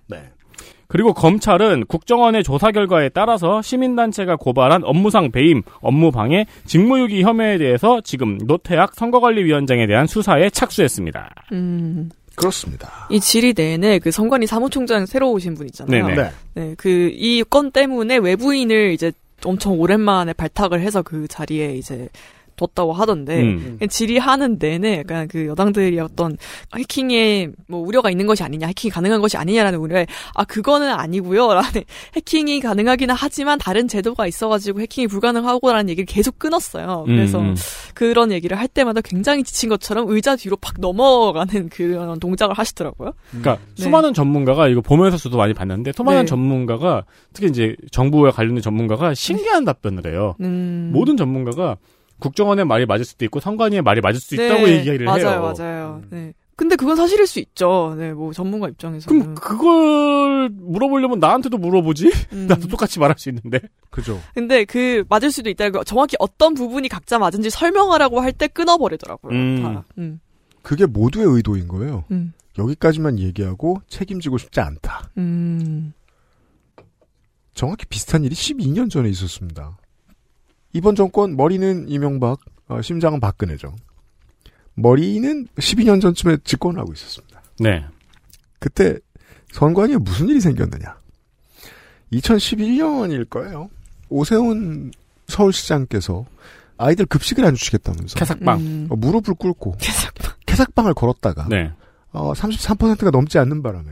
그리고 검찰은 국정원의 조사 결과에 따라서 시민단체가 고발한 업무상 배임, 업무방해, 직무유기 혐의에 대해서 지금 노태학 선거관리위원장에 대한 수사에 착수했습니다. 음. 그렇습니다. 이 질의 내내 그 선관위 사무총장 새로 오신 분 있잖아요. 네네. 네. 네, 그이 건 때문에 외부인을 이제 엄청 오랜만에 발탁을 해서 그 자리에 이제 뒀다고 하던데 음. 질의하는 내내 약간 그 여당들이 어떤 해킹에 뭐 우려가 있는 것이 아니냐, 해킹이 가능한 것이 아니냐라는 우려에 아 그거는 아니고요 라는 해킹이 가능하기는 하지만 다른 제도가 있어가지고 해킹이 불가능하고라는 얘기를 계속 끊었어요. 그래서 음. 그런 얘기를 할 때마다 굉장히 지친 것처럼 의자 뒤로 팍 넘어가는 그런 동작을 하시더라고요. 그러니까 네. 수많은 전문가가 이거 보면서 저도 많이 봤는데 수많은 네. 전문가가 특히 이제 정부와 관련된 전문가가 신기한 답변을 해요. 음. 모든 전문가가 국정원의 말이 맞을 수도 있고 선관위의 말이 맞을 수 있다고 네, 얘기를 맞아요, 해요. 맞아요. 네. 근데 그건 사실일 수 있죠. 네, 뭐 전문가 입장에서. 그럼 그걸 물어보려면 나한테도 물어보지? 음. 나도 똑같이 말할 수 있는데. 그죠. 근데 그 맞을 수도 있다고 정확히 어떤 부분이 각자 맞은지 설명하라고 할 때 끊어버리더라고요. 음. 다. 음. 그게 모두의 의도인 거예요. 음. 여기까지만 얘기하고 책임지고 싶지 않다. 음. 정확히 비슷한 일이 12년 전에 있었습니다. 이번 정권 머리는 이명박, 어, 심장은 박근혜죠. 머리는 12년 전쯤에 집권을 하고 있었습니다. 네. 그때 선관위에 무슨 일이 생겼느냐. 2011년일 거예요. 오세훈 서울시장께서 아이들 급식을 안 주시겠다면서 캐삭빵. 음. 어, 무릎을 꿇고 계속. 캐삭빵을 걸었다가 네. 어, 33%가 넘지 않는 바람에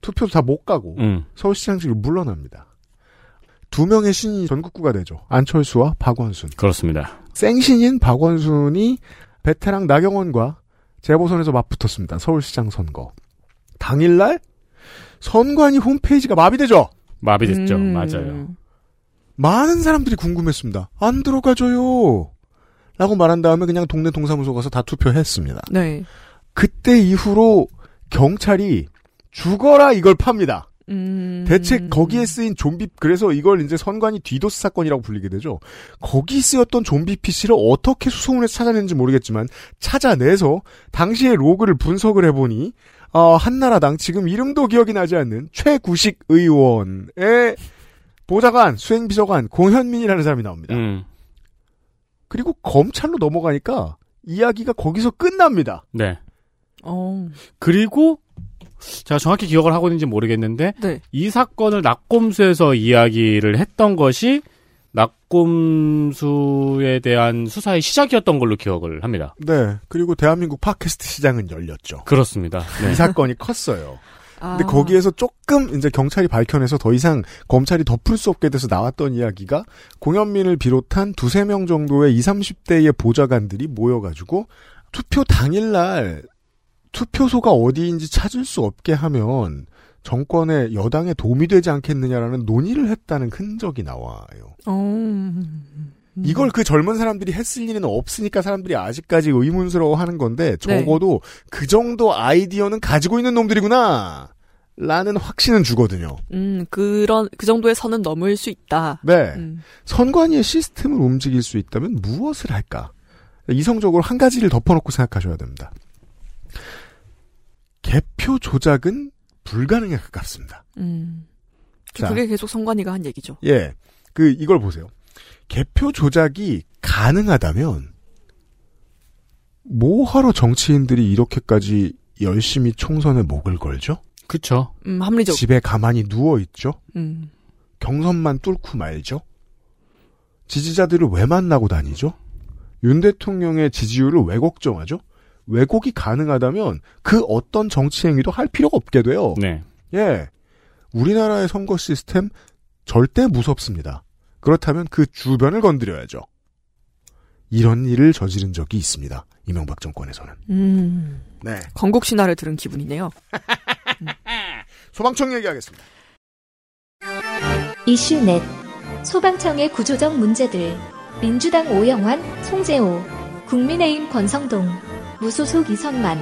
투표도 다 못 가고 음. 서울시장직을 물러납니다. 두 명의 신이 전국구가 되죠. 안철수와 박원순. 그렇습니다. 생신인 박원순이 베테랑 나경원과 재보선에서 맞붙었습니다. 서울시장 선거. 당일날 선관위 홈페이지가 마비되죠. 마비됐죠. 음. 맞아요. 많은 사람들이 궁금했습니다. 안 들어가줘요. 라고 말한 다음에 그냥 동네 동사무소 가서 다 투표했습니다. 네. 그때 이후로 경찰이 죽어라 이걸 팝니다. 음. 대체 거기에 쓰인 좀비 그래서 이걸 이제 선관위 디도스 사건이라고 불리게 되죠. 거기 쓰였던 좀비 PC를 어떻게 수소문해서 찾아냈는지 모르겠지만 찾아내서 당시의 로그를 분석을 해보니 어, 한나라당 지금 이름도 기억이 나지 않는 최구식 의원의 보좌관 수행비서관 공현민이라는 사람이 나옵니다. 음. 그리고 검찰로 넘어가니까 이야기가 거기서 끝납니다. 네. 어. 그리고 제가 정확히 기억을 하고 있는지 모르겠는데 네. 이 사건을 낙곰수에서 이야기를 했던 것이 낙곰수에 대한 수사의 시작이었던 걸로 기억을 합니다. 네. 그리고 대한민국 팟캐스트 시장은 열렸죠. 그렇습니다. 네. 이 사건이 컸어요. 아. 근데 거기에서 조금 이제 경찰이 밝혀내서 더 이상 검찰이 덮을 수 없게 돼서 나왔던 이야기가 공현민을 비롯한 두세 명 정도의 20, 30대의 보좌관들이 모여가지고 투표 당일날 투표소가 어디인지 찾을 수 없게 하면 정권의 여당에 도움이 되지 않겠느냐라는 논의를 했다는 흔적이 나와요. 어. 이걸 그 젊은 사람들이 했을 리는 없으니까 사람들이 아직까지 의문스러워 하는 건데 적어도 그 정도 아이디어는 가지고 있는 놈들이구나. 라는 확신은 주거든요. 음, 그런, 그 정도의 선은 넘을 수 있다. 네. 음. 선관위의 시스템을 움직일 수 있다면 무엇을 할까? 이성적으로 한 가지를 덮어놓고 생각하셔야 됩니다. 개표 조작은 불가능에 가깝습니다. 음. 자. 그게 계속 성관이가 한 얘기죠. 예. 그, 이걸 보세요. 개표 조작이 가능하다면, 뭐 하러 정치인들이 이렇게까지 열심히 총선에 목을 걸죠? 그쵸. 음, 합리적. 집에 가만히 누워있죠? 음. 경선만 뚫고 말죠? 지지자들을 왜 만나고 다니죠? 윤 대통령의 지지율을 왜 걱정하죠? 왜곡이 가능하다면 그 어떤 정치 행위도 할 필요가 없게 돼요. 네. 예. 우리나라의 선거 시스템 절대 무섭습니다. 그렇다면 그 주변을 건드려야죠. 이런 일을 저지른 적이 있습니다. 이명박 정권에서는. 음. 네. 건국 신화를 들은 기분이네요. 소방청 얘기하겠습니다. 이슈 넷 소방청의 구조적 문제들 민주당 오영환, 송재호 국민의힘 권성동 무소속 이선만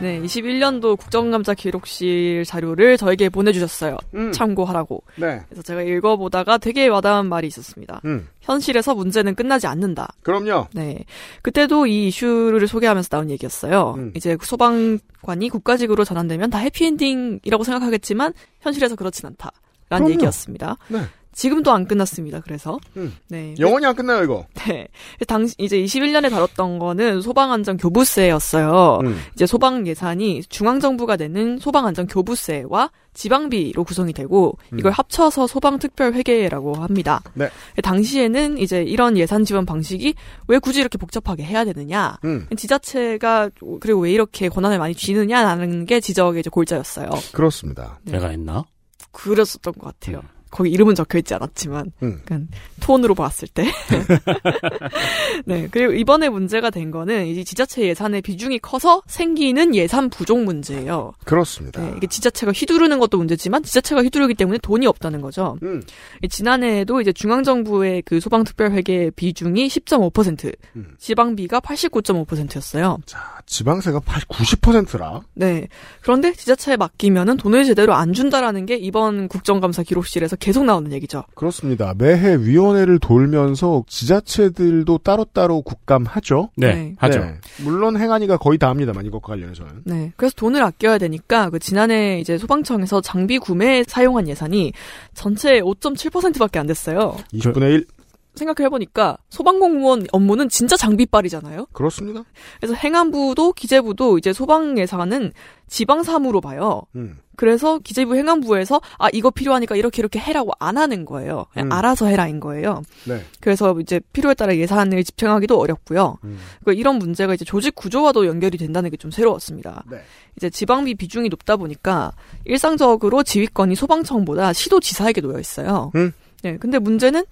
네, 21년도 국정감사 기록실 자료를 저에게 보내주셨어요. 음. 참고하라고. 네. 그래서 제가 읽어보다가 되게 와닿은 말이 있었습니다. 음. 현실에서 문제는 끝나지 않는다. 그럼요. 네. 그때도 이 이슈를 소개하면서 나온 얘기였어요. 음. 이제 소방관이 국가직으로 전환되면 다 해피엔딩이라고 생각하겠지만 현실에서 그렇진 않다. 라는 그럼요. 얘기였습니다. 네. 지금도 안 끝났습니다. 그래서 음. 네. 영원히 안 끝나요, 이거. 네. 당시 이제 21년에 다뤘던 거는 소방안전 교부세였어요. 음. 이제 소방 예산이 중앙 정부가 내는 소방안전 교부세와 지방비로 구성이 되고 이걸 합쳐서 소방특별회계라고 합니다. 네. 당시에는 이제 이런 예산 지원 방식이 왜 굳이 이렇게 복잡하게 해야 되느냐? 음. 지자체가 그리고 왜 이렇게 권한을 많이 쥐느냐라는 게 지적의 이제 골자였어요. 그렇습니다. 네. 내가 했나? 그랬었던 것 같아요. 거기 이름은 적혀 있지 않았지만, 음. 약간 톤으로 봤을 때. 네. 그리고 이번에 문제가 된 거는 이제 지자체 예산의 비중이 커서 생기는 예산 부족 문제예요. 그렇습니다. 네, 이게 지자체가 휘두르는 것도 문제지만 지자체가 휘두르기 때문에 돈이 없다는 거죠. 음. 이 지난해에도 이제 중앙정부의 그 소방특별회계 비중이 10.5%, 음. 지방비가 89.5%였어요. 자, 지방세가 80, 90%라. 네. 그런데 지자체에 맡기면은 돈을 제대로 안 준다라는 게 이번 국정감사 기록실에서 계속 나오는 얘기죠. 그렇습니다. 매해 위원회를 돌면서 지자체들도 따로따로 국감하죠. 네, 네. 하죠. 네. 물론 행안위가 거의 다 합니다만 이것과 관련해서는. 네. 그래서 돈을 아껴야 되니까 그 지난해 이제 소방청에서 장비 구매에 사용한 예산이 전체의 5.7%밖에 안 됐어요. 20분의 1. 생각해보니까 소방공무원 업무는 진짜 장비빨이잖아요. 그렇습니다. 그래서 행안부도 기재부도 이제 소방 예산은 지방 사무로 봐요. 음. 그래서 기재부 행안부에서 아 이거 필요하니까 이렇게 이렇게 해라고 안 하는 거예요. 음. 알아서 해라인 거예요. 네. 그래서 이제 필요에 따라 예산을 집행하기도 어렵고요. 음. 그러니까 이런 문제가 이제 조직 구조와도 연결이 된다는 게 좀 새로웠습니다. 네. 이제 지방비 비중이 높다 보니까 일상적으로 지휘권이 소방청보다 시도지사에게 놓여 있어요. 음. 네, 근데 문제는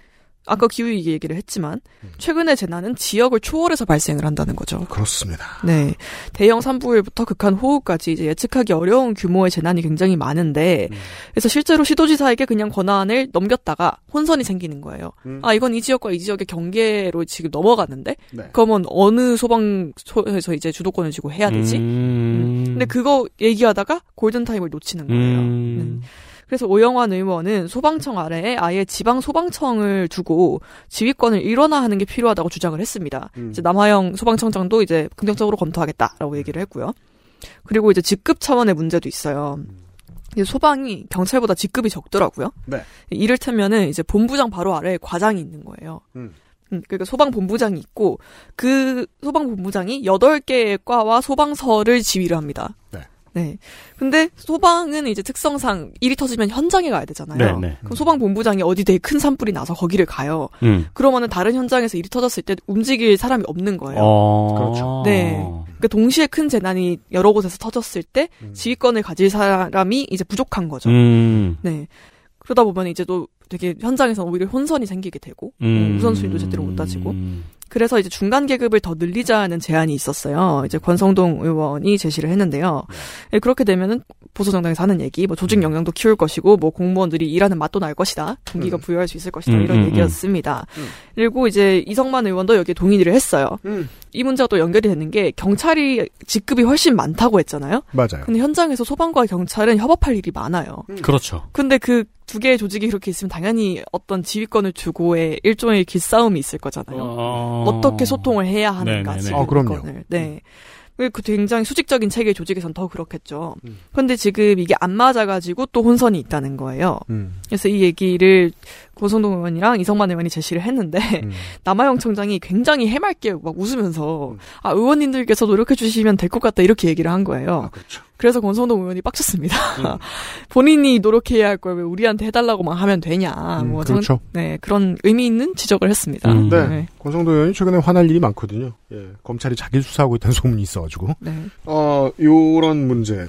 아까 기후위기 얘기를 했지만 최근의 재난은 지역을 초월해서 발생을 한다는 거죠. 그렇습니다. 네. 대형 산불부터 극한 호우까지 이제 예측하기 어려운 규모의 재난이 굉장히 많은데, 그래서 실제로 시도지사에게 그냥 권한을 넘겼다가 혼선이 생기는 거예요. 음. 아, 이건 이 지역과 이 지역의 경계로 지금 넘어갔는데, 네. 그러면 어느 소방서에서 이제 주도권을 쥐고 해야 되지? 음. 근데 그거 얘기하다가 골든 타임을 놓치는 거예요. 음. 네. 그래서 오영환 의원은 소방청 아래에 아예 지방 소방청을 두고 지휘권을 일원화하는 게 필요하다고 주장을 했습니다. 음. 이제 남하영 소방청장도 이제 긍정적으로 검토하겠다라고 얘기를 했고요. 그리고 이제 직급 차원의 문제도 있어요. 이제 소방이 경찰보다 직급이 적더라고요. 네. 이를테면은 이제 본부장 바로 아래에 과장이 있는 거예요. 음. 음, 그러니까 소방 본부장이 있고 그 소방 본부장이 8개의 과와 소방서를 지휘를 합니다. 네. 네. 근데 소방은 이제 특성상 일이 터지면 현장에 가야 되잖아요. 네, 네. 그럼 소방 본부장이 어디 되게 큰 산불이 나서 거기를 가요. 음. 그러면은 다른 현장에서 일이 터졌을 때 움직일 사람이 없는 거예요. 어. 그렇죠. 네. 그러니까 동시에 큰 재난이 여러 곳에서 터졌을 때 음. 지휘권을 가질 사람이 이제 부족한 거죠. 음. 네. 그러다 보면 이제 또 되게 현장에서 오히려 혼선이 생기게 되고 음. 우선순위도 제대로 못 따지고 그래서 이제 중간 계급을 더 늘리자는 제안이 있었어요. 이제 권성동 의원이 제시를 했는데요. 예, 그렇게 되면은 보수 정당에서 하는 얘기, 뭐 조직 역량도 키울 것이고, 뭐 공무원들이 일하는 맛도 날 것이다, 동기가 음. 부여할 수 있을 것이다 음, 이런 음, 얘기였습니다. 음. 그리고 이제 이성만 의원도 여기에 동의를 했어요. 음. 이 문제가 또 연결이 되는 게 경찰이 직급이 훨씬 많다고 했잖아요. 맞아요. 근데 현장에서 소방과 경찰은 협업할 일이 많아요. 그렇죠. 근데 그 두 개의 조직이 그렇게 있으면 당연히 어떤 지휘권을 주고의 일종의 길싸움이 있을 거잖아요. 어... 어떻게 소통을 해야 하는가 네네네. 지금 아, 그럼요. 네. 그 굉장히 수직적인 체계 조직에선 더 그렇겠죠. 음. 그런데 지금 이게 안 맞아가지고 또 혼선이 있다는 거예요. 음. 그래서 이 얘기를 고성동 의원이랑 이성만 의원이 제시를 했는데 음. 남아영 청장이 굉장히 해맑게 막 웃으면서 음. 아 의원님들께서 노력해 주시면 될 것 같다 이렇게 얘기를 한 거예요. 아, 그렇죠. 그래서 권성동 의원이 빡쳤습니다. 음. 본인이 노력해야 할 걸 왜 우리한테 해달라고만 하면 되냐. 음, 뭐 그렇죠. 전- 네 그런 의미 있는 지적을 했습니다. 음. 네. 권성도 의원이 최근에 화날 일이 많거든요. 예. 검찰이 자기를 수사하고 있다는 소문이 있어가지고. 네. 어, 요런 문제.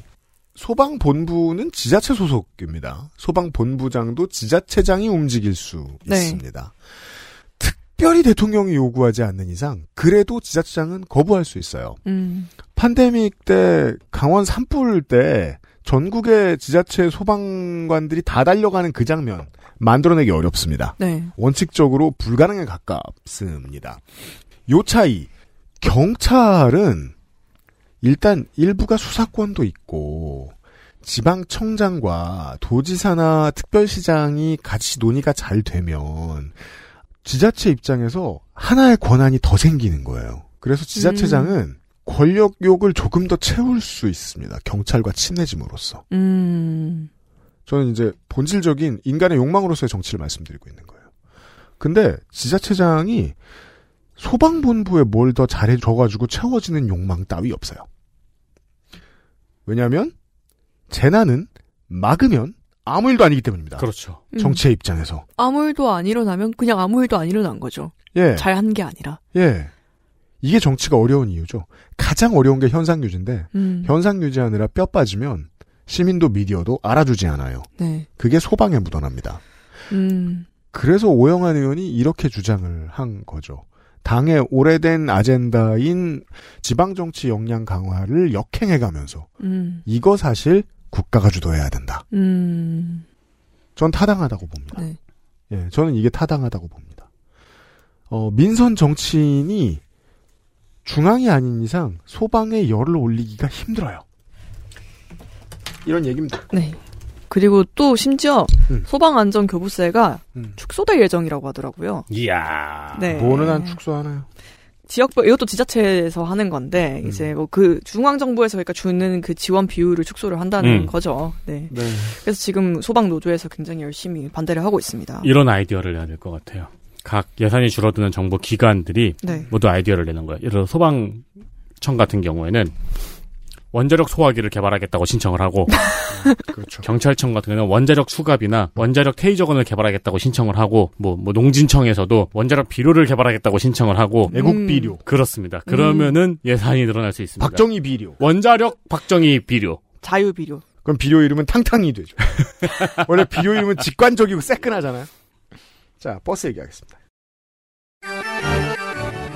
소방본부는 지자체 소속입니다. 소방본부장도 지자체장이 움직일 수 네. 있습니다. 특별히 대통령이 요구하지 않는 이상, 그래도 지자체장은 거부할 수 있어요. 음. 팬데믹 때, 강원 산불 때, 전국의 지자체 소방관들이 다 달려가는 그 장면, 만들어내기 어렵습니다. 네. 원칙적으로 불가능에 가깝습니다. 요 차이, 경찰은 일단 일부가 수사권도 있고 지방청장과 도지사나 특별시장이 같이 논의가 잘 되면 지자체 입장에서 하나의 권한이 더 생기는 거예요. 그래서 지자체장은 권력욕을 조금 더 채울 수 있습니다. 경찰과 친해짐으로써. 음. 저는 이제 본질적인 인간의 욕망으로서의 정치를 말씀드리고 있는 거예요. 근데 지자체장이 소방본부에 뭘 더 잘해줘가지고 채워지는 욕망 따위 없어요. 왜냐하면 재난은 막으면 아무 일도 아니기 때문입니다. 그렇죠. 음. 정치의 입장에서. 아무 일도 안 일어나면 그냥 아무 일도 안 일어난 거죠. 예, 잘 한 게 아니라. 예. 이게 정치가 어려운 이유죠. 가장 어려운 게 현상 유지인데 음. 현상 유지하느라 뼈 빠지면 시민도 미디어도 알아주지 않아요. 네. 그게 소방에 묻어납니다. 음. 그래서 오영환 의원이 이렇게 주장을 한 거죠. 당의 오래된 아젠다인 지방정치 역량 강화를 역행해가면서 음. 이거 사실 국가가 주도해야 된다. 음. 전 타당하다고 봅니다. 네. 예, 저는 이게 타당하다고 봅니다. 어, 민선 정치인이 중앙이 아닌 이상 소방에 열을 올리기가 힘들어요. 이런 얘기입니다. 네. 그리고 또 심지어 음. 소방안전교부세가 음. 축소될 예정이라고 하더라고요. 이야. 네. 뭐는 한 축소하나요? 지역별 이것도 지자체에서 하는 건데 음. 이제 뭐 그 중앙 정부에서 그러니까 주는 그 지원 비율을 축소를 한다는 음. 거죠. 네. 네. 그래서 지금 소방 노조에서 굉장히 열심히 반대를 하고 있습니다. 이런 아이디어를 내야 될 것 같아요. 각 예산이 줄어드는 정부 기관들이 네. 모두 아이디어를 내는 거예요. 예를 들어 소방청 같은 경우에는 원자력 소화기를 개발하겠다고 신청을 하고 그렇죠. 경찰청 같은 경우는 원자력 수갑이나 원자력 테이저건을 개발하겠다고 신청을 하고 뭐, 뭐 농진청에서도 원자력 비료를 개발하겠다고 신청을 하고 애국 음. 비료. 그렇습니다. 그러면은 예산이 늘어날 수 있습니다. 박정희 비료. 원자력 박정희 비료. 자유 비료. 그럼 비료 이름은 탕탕이 되죠. 원래 비료 이름은 직관적이고 새끈하잖아요. 자, 버스 얘기하겠습니다.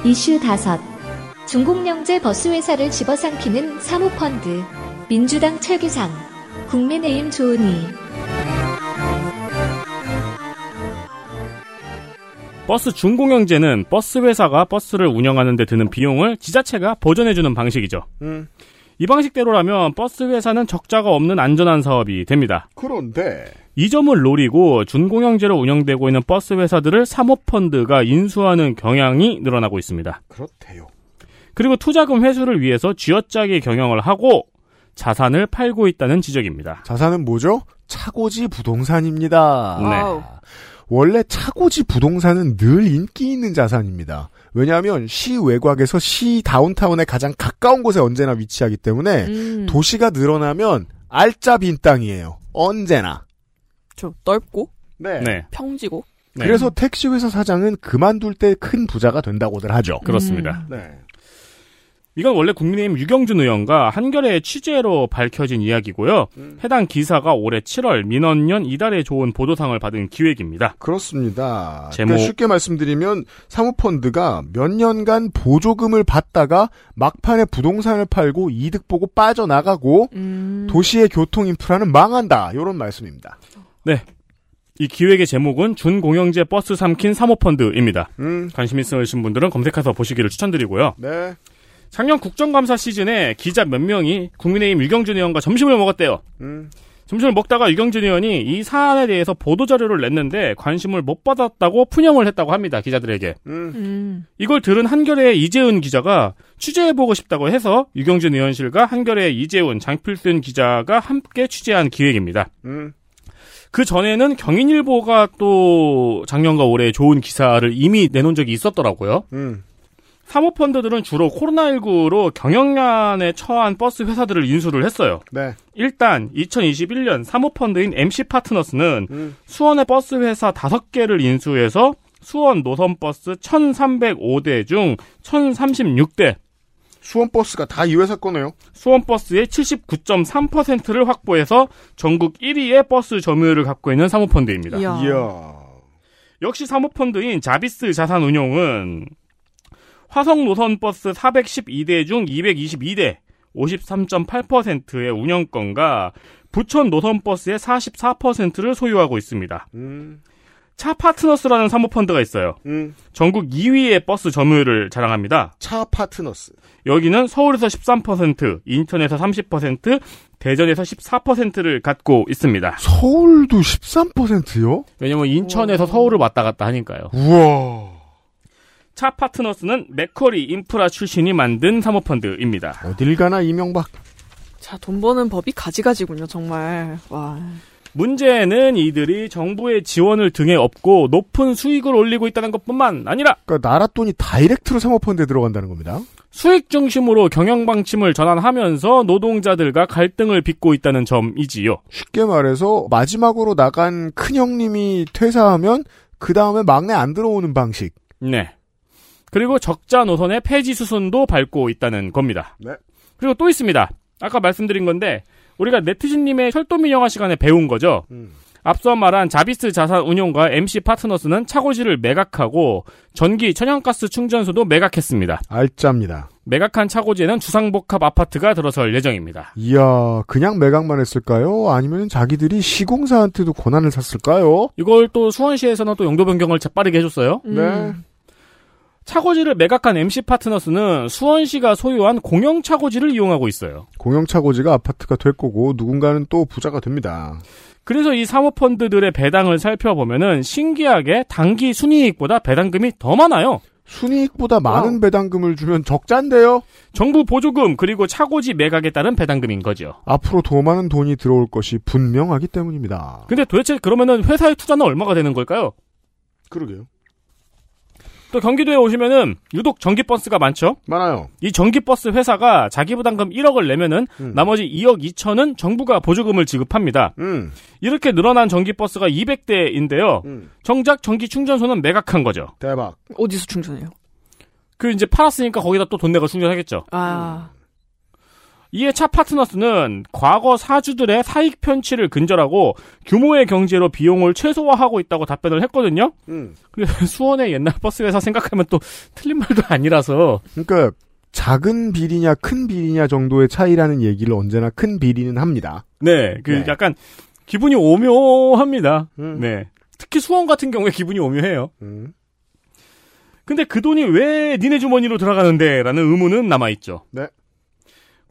이슈 5. 준공영제 버스회사를 집어삼키는 사모펀드. 민주당 최기상. 국민의힘 조은희. 버스 준공영제는 버스 회사가 버스를 운영하는 데 드는 비용을 지자체가 보전해주는 방식이죠. 음. 이 방식대로라면 버스 회사는 적자가 없는 안전한 사업이 됩니다. 그런데 이 점을 노리고 준공영제로 운영되고 있는 버스 회사들을 사모펀드가 인수하는 경향이 늘어나고 있습니다. 그렇대요. 그리고 투자금 회수를 위해서 쥐어짜기 경영을 하고 자산을 팔고 있다는 지적입니다. 자산은 뭐죠? 차고지 부동산입니다. 네. 원래 차고지 부동산은 늘 인기 있는 자산입니다. 왜냐하면 시 외곽에서 시 다운타운에 가장 가까운 곳에 언제나 위치하기 때문에 음, 도시가 늘어나면 알짜 빈 땅이에요. 언제나. 저 넓고 네. 네. 평지고. 네. 그래서 택시 회사 사장은 그만둘 때 큰 부자가 된다고들 하죠. 그렇습니다. 네. 이건 원래 국민의힘 유경준 의원과 한겨레의 취재로 밝혀진 이야기고요. 해당 기사가 올해 7월 민원년 이달에 좋은 보도상을 받은 기획입니다. 그렇습니다. 제목. 그러니까 쉽게 말씀드리면 사모펀드가 몇 년간 보조금을 받다가 막판에 부동산을 팔고 이득 보고 빠져나가고 음, 도시의 교통 인프라는 망한다. 이런 말씀입니다. 이 기획의 제목은 준공영제 버스 삼킨 사모펀드입니다. 음, 관심 있으신 분들은 검색해서 보시기를 추천드리고요. 네. 작년 국정감사 시즌에 기자 몇 명이 국민의힘 유경준 의원과 점심을 먹었대요. 음, 점심을 먹다가 유경준 의원이 이 사안에 대해서 보도자료를 냈는데 관심을 못 받았다고 푸념을 했다고 합니다. 기자들에게. 음. 음, 이걸 들은 한겨레의 이재훈 기자가 취재해보고 싶다고 해서 유경준 의원실과 한겨레의 이재훈, 장필순 기자가 함께 취재한 기획입니다. 음. 그 전에는 경인일보가 또 작년과 올해 좋은 기사를 이미 내놓은 적이 있었더라고요. 음. 사모펀드들은 주로 코로나19로 경영난에 처한 버스 회사들을 인수를 했어요. 네. 일단 2021년 사모펀드인 MC 파트너스는 음. 수원의 버스 회사 5개를 인수해서 수원 노선버스 1,305대 중 1,036대, 수원버스가 다 이 회사 거네요. 수원버스의 79.3%를 확보해서 전국 1위의 버스 점유율을 갖고 있는 사모펀드입니다. 이야. 이야. 역시 사모펀드인 자비스 자산운용은 화성 노선 버스 412대 중 222대, 53.8%의 운영권과 부천 노선 버스의 44%를 소유하고 있습니다. 음. 차 파트너스라는 사모펀드가 있어요. 음. 전국 2위의 버스 점유율을 자랑합니다. 차 파트너스. 여기는 서울에서 13%, 인천에서 30%, 대전에서 14%를 갖고 있습니다. 서울도 13%요? 왜냐면 인천에서 서울을 왔다 갔다 하니까요. 우와. 차 파트너스는 맥커리 인프라 출신이 만든 사모펀드입니다. 어딜 가나 이명박. 자, 돈 버는 법이 가지가지군요, 정말. 와. 문제는 이들이 정부의 지원을 등에 업고 높은 수익을 올리고 있다는 것뿐만 아니라 그러니까 나라 돈이 다이렉트로 사모펀드에 들어간다는 겁니다. 수익 중심으로 경영 방침을 전환하면서 노동자들과 갈등을 빚고 있다는 점이지요. 쉽게 말해서 마지막으로 나간 큰형님이 퇴사하면 그 다음에 막내 안 들어오는 방식. 네. 그리고 적자 노선의 폐지 수순도 밟고 있다는 겁니다. 네. 그리고 또 있습니다. 아까 말씀드린 건데 우리가 네티즌님의 철도민 영화 시간에 배운 거죠. 음. 앞서 말한 자비스 자산 운용과 MC 파트너스는 차고지를 매각하고 전기 천연가스 충전소도 매각했습니다. 알짜입니다. 매각한 차고지에는 주상복합 아파트가 들어설 예정입니다. 이야, 그냥 매각만 했을까요? 아니면 자기들이 시공사한테도 권한을 샀을까요? 이걸 또 수원시에서는 또 용도 변경을 재빠르게 해줬어요. 음. 네. 차고지를 매각한 MC 파트너스는 수원시가 소유한 공영 차고지를 이용하고 있어요. 공영 차고지가 아파트가 될 거고 누군가는 또 부자가 됩니다. 그래서 이 사모펀드들의 배당을 살펴보면은 신기하게 단기 순이익보다 배당금이 더 많아요. 순이익보다 많은 배당금을 주면 적자인데요? 정부 보조금 그리고 차고지 매각에 따른 배당금인 거죠. 앞으로 더 많은 돈이 들어올 것이 분명하기 때문입니다. 근데 도대체 그러면은 회사의 투자는 얼마가 되는 걸까요? 그러게요. 또 경기도에 오시면은 유독 전기버스가 많죠. 많아요. 이 전기버스 회사가 자기 부담금 1억을 내면은 음. 나머지 2억 2천은 정부가 보조금을 지급합니다. 음, 이렇게 늘어난 전기버스가 200대인데요. 음. 정작 전기 충전소는 매각한 거죠. 대박. 어디서 충전해요? 그 이제 팔았으니까 거기다 또 돈 내가 충전하겠죠. 아, 이에 차 파트너스는 과거 사주들의 사익 편취를 근절하고 규모의 경제로 비용을 최소화하고 있다고 답변을 했거든요. 음. 근데 수원의 옛날 버스 회사 생각하면 또 틀린 말도 아니라서 그러니까 작은 비리냐 큰 비리냐 정도의 차이라는 얘기를 언제나 큰 비리는 합니다. 네, 그 네. 약간 기분이 오묘합니다. 음. 네. 특히 수원 같은 경우에 기분이 오묘해요. 음. 근데 그 돈이 왜 니네 주머니로 들어가는데? 라는 의문은 남아있죠. 네.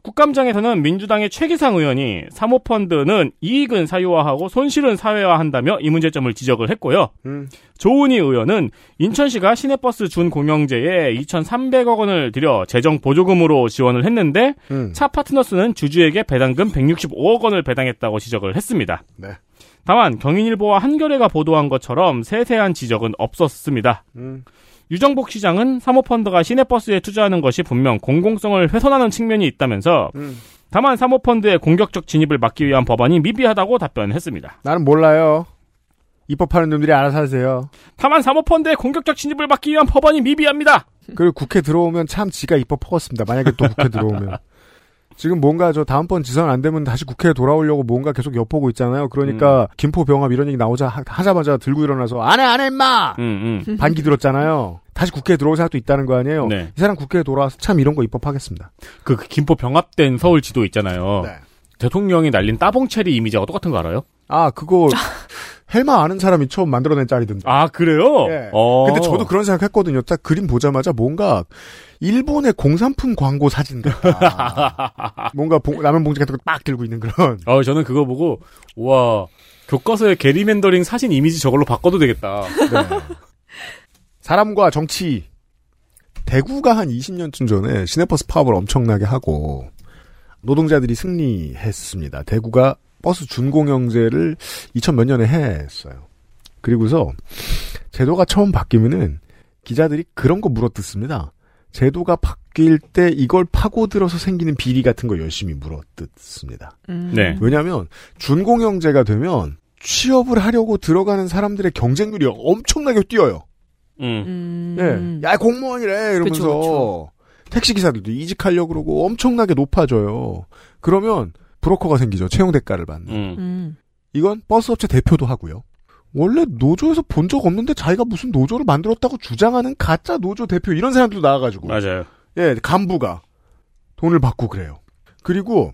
국감장에서는 민주당의 최기상 의원이 사모펀드는 이익은 사유화하고 손실은 사회화한다며 이 문제점을 지적을 했고요. 음. 조은희 의원은 인천시가 시내버스 준 공영제에 2,300억 원을 들여 재정 보조금으로 지원을 했는데 음. 차 파트너스는 주주에게 배당금 165억 원을 배당했다고 지적을 했습니다. 네. 다만 경인일보와 한겨레가 보도한 것처럼 세세한 지적은 없었습니다. 음. 유정복 시장은 사모펀드가 시내버스에 투자하는 것이 분명 공공성을 훼손하는 측면이 있다면서 음. 다만 사모펀드의 공격적 진입을 막기 위한 법안이 미비하다고 답변했습니다. 나는 몰라요. 입법하는 놈들이 알아서 하세요. 다만 사모펀드의 공격적 진입을 막기 위한 법안이 미비합니다. 그리고 국회 들어오면 참 지가 입법하겠습니다. 만약에 또 국회 들어오면. 지금 뭔가 저 다음번 지선 안 되면 다시 국회에 돌아오려고 뭔가 계속 엿보고 있잖아요. 그러니까 김포 병합 이런 얘기 나오자 하- 하자마자 들고 일어나서 안 해 안해 임마 음, 음. 반기 들었잖아요. 다시 국회에 들어올 생각도 있다는 거 아니에요. 네. 이 사람 국회에 돌아와서 참 이런 거 입법하겠습니다. 그 김포 병합된 서울 지도 있잖아요. 네. 대통령이 날린 따봉 체리 이미지하고 똑같은 거 알아요? 아 그거 헬마 아는 사람이 처음 만들어낸 짤이던데. 아 그래요? 예. 어. 근데 저도 그런 생각 했거든요. 딱 그림 보자마자 뭔가 일본의 공산품 광고 사진 같다. 뭔가 봉- 라면 봉지 같은 거 빡 들고 있는 그런. 어, 저는 그거 보고 와 교과서에 게리맨더링 사진 이미지 저걸로 바꿔도 되겠다. 네. 사람과 정치. 대구가 한 20년쯤 전에 시내버스 파업을 엄청나게 하고 노동자들이 승리했습니다. 대구가 버스 준공영제를 2000몇 년에 했어요. 그리고서 제도가 처음 바뀌면은 기자들이 그런 거 물어뜯습니다. 제도가 바뀔 때 이걸 파고들어서 생기는 비리 같은 거 열심히 물어뜯습니다. 음. 네. 왜냐하면 준공영제가 되면 취업을 하려고 들어가는 사람들의 경쟁률이 엄청나게 뛰어요. 음. 음. 예, 야 공무원이래 이러면서 그쵸, 그쵸. 택시 기사들도 이직하려고 그러고 엄청나게 높아져요. 그러면 브로커가 생기죠. 채용 대가를 받는. 음. 음. 이건 버스업체 대표도 하고요. 원래 노조에서 본 적 없는데 자기가 무슨 노조를 만들었다고 주장하는 가짜 노조 대표 이런 사람들도 나와가지고 맞아요. 예 간부가 돈을 받고 그래요. 그리고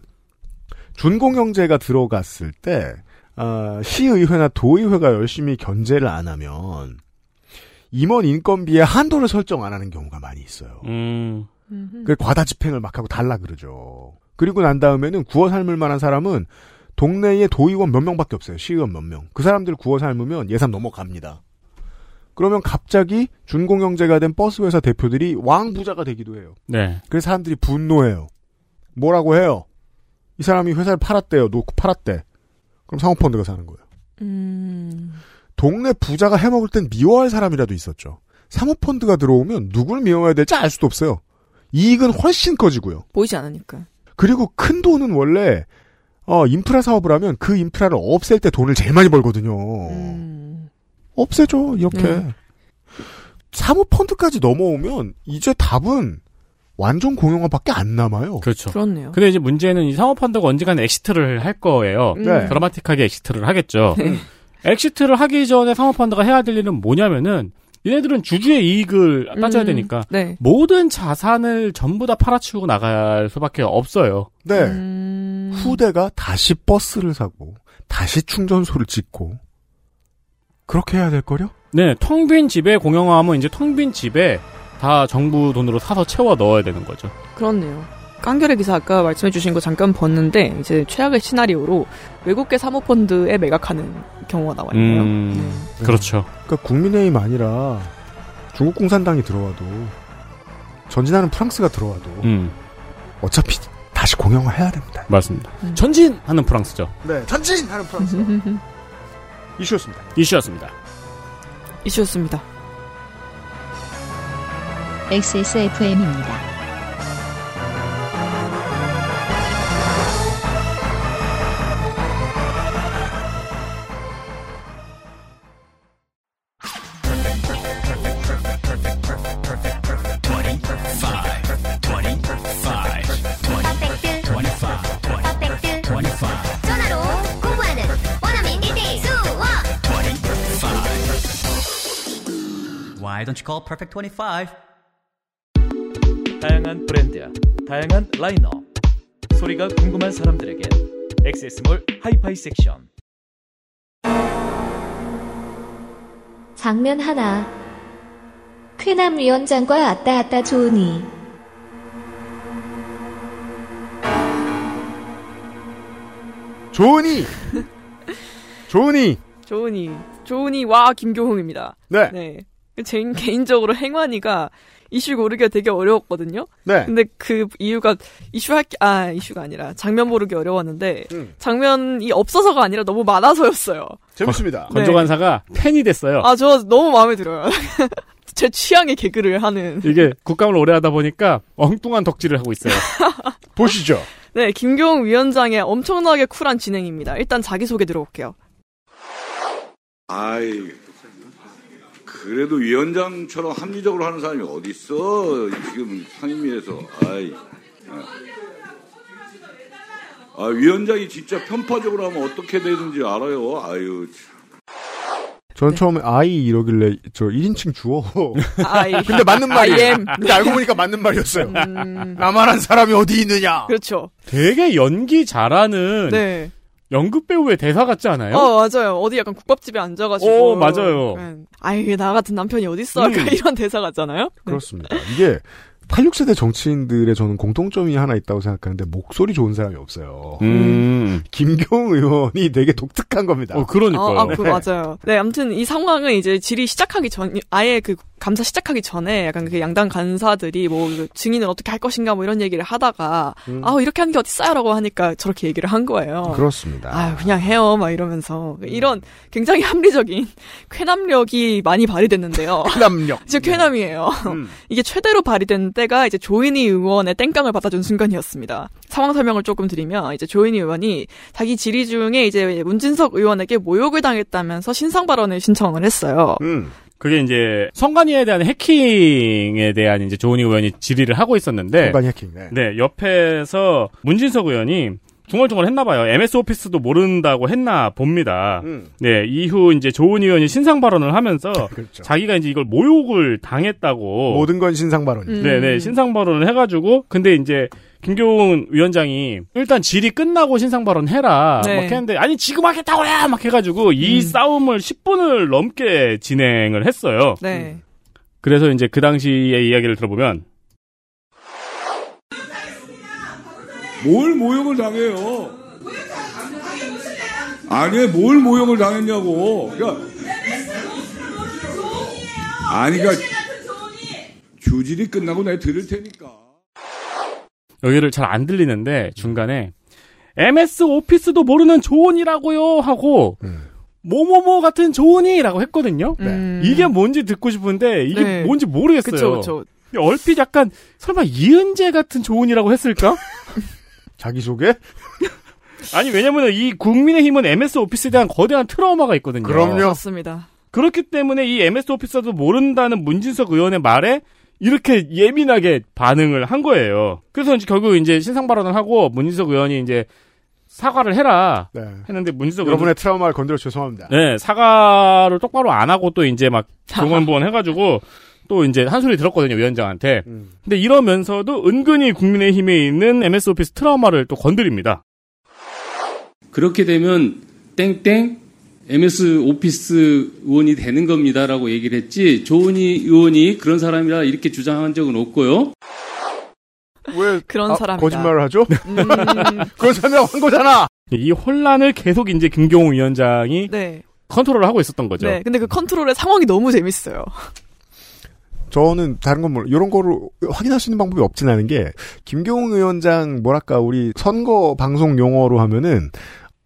준공영제가 들어갔을 때 아, 시의회나 도의회가 열심히 견제를 안 하면 임원 인건비에 한도를 설정 안 하는 경우가 많이 있어요. 음. 음. 그 과다 집행을 막 하고 달라 그러죠. 그리고 난 다음에는 구워 삶을 만한 사람은 동네에 도의원 몇 명밖에 없어요. 시의원 몇 명. 그 사람들 구워 삶으면 예산 넘어갑니다. 그러면 갑자기 준공영제가 된 버스 회사 대표들이 왕 부자가 되기도 해요. 네. 그래서 사람들이 분노해요. 뭐라고 해요? 이 사람이 회사를 팔았대요. 놓고 팔았대. 그럼 사모펀드가 사는 거예요. 음. 동네 부자가 해먹을 땐 미워할 사람이라도 있었죠. 사모펀드가 들어오면 누굴 미워해야 될지 알 수도 없어요. 이익은 훨씬 커지고요. 보이지 않으니까. 그리고 큰 돈은 원래 어, 인프라 사업을 하면 그 인프라를 없앨 때 돈을 제일 많이 벌거든요. 음. 없애죠. 이렇게. 네. 사모 펀드까지 넘어오면 이제 답은 완전 공용화밖에 안 남아요. 그렇죠. 그렇네요. 근데 이제 문제는 이 사모펀드가 언젠가는 exit를 할 거예요. 음. 네. 드라마틱하게 exit를 하겠죠. 네. exit를 하기 전에 사모펀드가 해야 될 일은 뭐냐면은 얘네들은 주주의 이익을 따져야 음. 되니까 네. 모든 자산을 전부 다 팔아치우고 나갈 수밖에 없어요. 네. 음. 후대가 다시 버스를 사고 다시 충전소를 짓고 그렇게 해야 될 거요? 네, 텅 빈 집에 공영화하면 이제 텅 빈 집에 다 정부 돈으로 사서 채워 넣어야 되는 거죠. 그렇네요. 깡결의 기사 아까 말씀해주신 거 잠깐 봤는데 이제 최악의 시나리오로 외국계 사모펀드에 매각하는 경우가 나와 있네요. 음, 그렇죠. 그러니까 국민의힘 아니라 중국 공산당이 들어와도 전진하는 프랑스가 들어와도 음, 어차피 다시 공영화 해야 됩니다. 맞습니다. 음. 전진하는 프랑스죠. 네, 전진하는 프랑스. 네. 이슈였습니다. 이슈였습니다. 이슈였습니다. XSFM입니다. Why don't you call Perfect 25? 다양한 브랜드, 다양한 라인업. 소리가 궁금한 사람들에게 엑세스몰 하이파이 섹션. 장면 하나. 쾌남 위원장과 아따 아따 좋으니. 좋으니 좋으니 조은이, 조은이 와 김교흥입니다. 네. 네. 제 개인적으로 행완이가 이슈 고르기가 되게 어려웠거든요. 네. 근데 그 이유가 이슈 할 게, 아, 이슈가 아니라 장면 고르기 어려웠는데, 음. 장면이 없어서가 아니라 너무 많아서였어요. 재밌습니다. 건조간사가 팬이 됐어요. 아, 저 너무 마음에 들어요. 제 취향의 개그를 하는. 이게 국감을 오래 하다 보니까 엉뚱한 덕질을 하고 있어요. 보시죠. 네, 김교웅 위원장의 엄청나게 쿨한 진행입니다. 일단 자기 소개 들어볼게요. 아이, 그래도 위원장처럼 합리적으로 하는 사람이 어디 있어? 지금 상임위에서. 아이. 아, 위원장이 진짜 편파적으로 하면 어떻게 되는지 알아요. 아유. 참. 전 처음에 아이 이러길래 저 1인칭 주어. 아이. 근데 맞는 말이에요. 근데 알고 보니까 맞는 말이었어요. 음, 나만한 사람이 어디 있느냐. 그렇죠. 되게 연기 잘하는 네. 연극 배우의 대사 같지 않아요? 어, 맞아요. 어디 약간 국밥집에 앉아가지고. 어, 맞아요. 네. 아이, 나 같은 남편이 어딨어? 약간 음. 이런 대사 같잖아요? 네. 그렇습니다. 이게 86세대 정치인들의 저는 공통점이 하나 있다고 생각하는데 목소리 좋은 사람이 없어요. 음. 김경 의원이 되게 독특한 겁니다. 어, 그러니까요. 어, 아, 그, 맞아요. 네, 아무튼 이 상황은 이제 질의 시작하기 전, 아예 그 감사 시작하기 전에 약간 그 양당 간사들이 뭐그 증인을 어떻게 할 것인가 뭐 이런 얘기를 하다가, 음. 아 이렇게 하는 게 어딨어요? 라고 하니까 저렇게 얘기를 한 거예요. 그렇습니다. 아유, 그냥 해요. 막 이러면서. 이런 굉장히 합리적인 쾌남력이 많이 발휘됐는데요. 남력. 진짜 쾌남이에요. 음. 이게 최대로 발휘된 때가 이제 조인희 의원의 땡깡을 받아준 순간이었습니다. 상황 설명을 조금 드리면 이제 조인희 의원이 자기 질의 중에 이제 문진석 의원에게 모욕을 당했다면서 신상 발언을 신청을 했어요. 음. 그게 이제 성관이에 대한 해킹에 대한 이제 조은희 의원이 질의를 하고 있었는데 공간 해킹. 네. 네, 옆에서 문진석 의원이 중얼중얼 했나 봐요. MS 오피스도 모른다고 했나 봅니다. 음. 네, 이후 이제 조은 의원이 신상 발언을 하면서 그렇죠. 자기가 이제 이걸 모욕을 당했다고 모든 건 신상 발언이. 음. 네, 네, 신상 발언을 해 가지고 근데 이제 김교훈 위원장이 일단 질의 끝나고 신상 발언 해라 네. 막 했는데 아니 지금 하겠다고요 막 해가지고 이 음. 싸움을 10분을 넘게 진행을 했어요. 네. 그래서 이제 그 당시의 이야기를 들어보면 뭘 모욕을 당해요? 아니, 뭘 모욕을 당했냐고. 그러니까, 아니, 그러니까, 주질이 끝나고 내가 들을 테니까. 여기를 잘 안 들리는데 중간에 MS 오피스도 모르는 조언이라고요 하고 음. 뭐뭐뭐 같은 조언이라고 했거든요. 음. 이게 뭔지 듣고 싶은데 이게 네. 뭔지 모르겠어요. 그쵸, 그쵸. 얼핏 약간 설마 이은재 같은 조언이라고 했을까? 자기소개? 아니 왜냐면 이 국민의힘은 MS 오피스에 대한 거대한 트라우마가 있거든요. 그럼요. 맞습니다. 그렇기 때문에 이 MS 오피스도 모른다는 문진석 의원의 말에 이렇게 예민하게 반응을 한 거예요. 그래서 이제 결국 이제 신상 발언을 하고 문진석 의원이 이제 사과를 해라 네. 했는데 문진석 여러분의 트라우마를 건드려 죄송합니다. 네, 사과를 똑바로 안 하고 또 이제 막 종원부원 해가지고 또 이제 한 소리 들었거든요, 위원장한테. 음. 근데 이러면서도 은근히 국민의힘에 있는 MS 오피스 트라우마를 또 건드립니다. 그렇게 되면 땡땡 MS 오피스 의원이 되는 겁니다라고 얘기를 했지 조은희 의원이 그런 사람이라 이렇게 주장한 적은 없고요. 왜 그런 아, 사람이다. 거짓말을 하죠? 음, 그런 사람이라고 한 거잖아. 이 혼란을 계속 이제 김경호 위원장이 네. 컨트롤을 하고 있었던 거죠. 네. 근데 그 컨트롤의 상황이 너무 재밌어요. 저는 다른 건 몰라. 이런 거를 확인할 수 있는 방법이 없진 않은 게 김경훈 위원장 뭐랄까 우리 선거 방송 용어로 하면은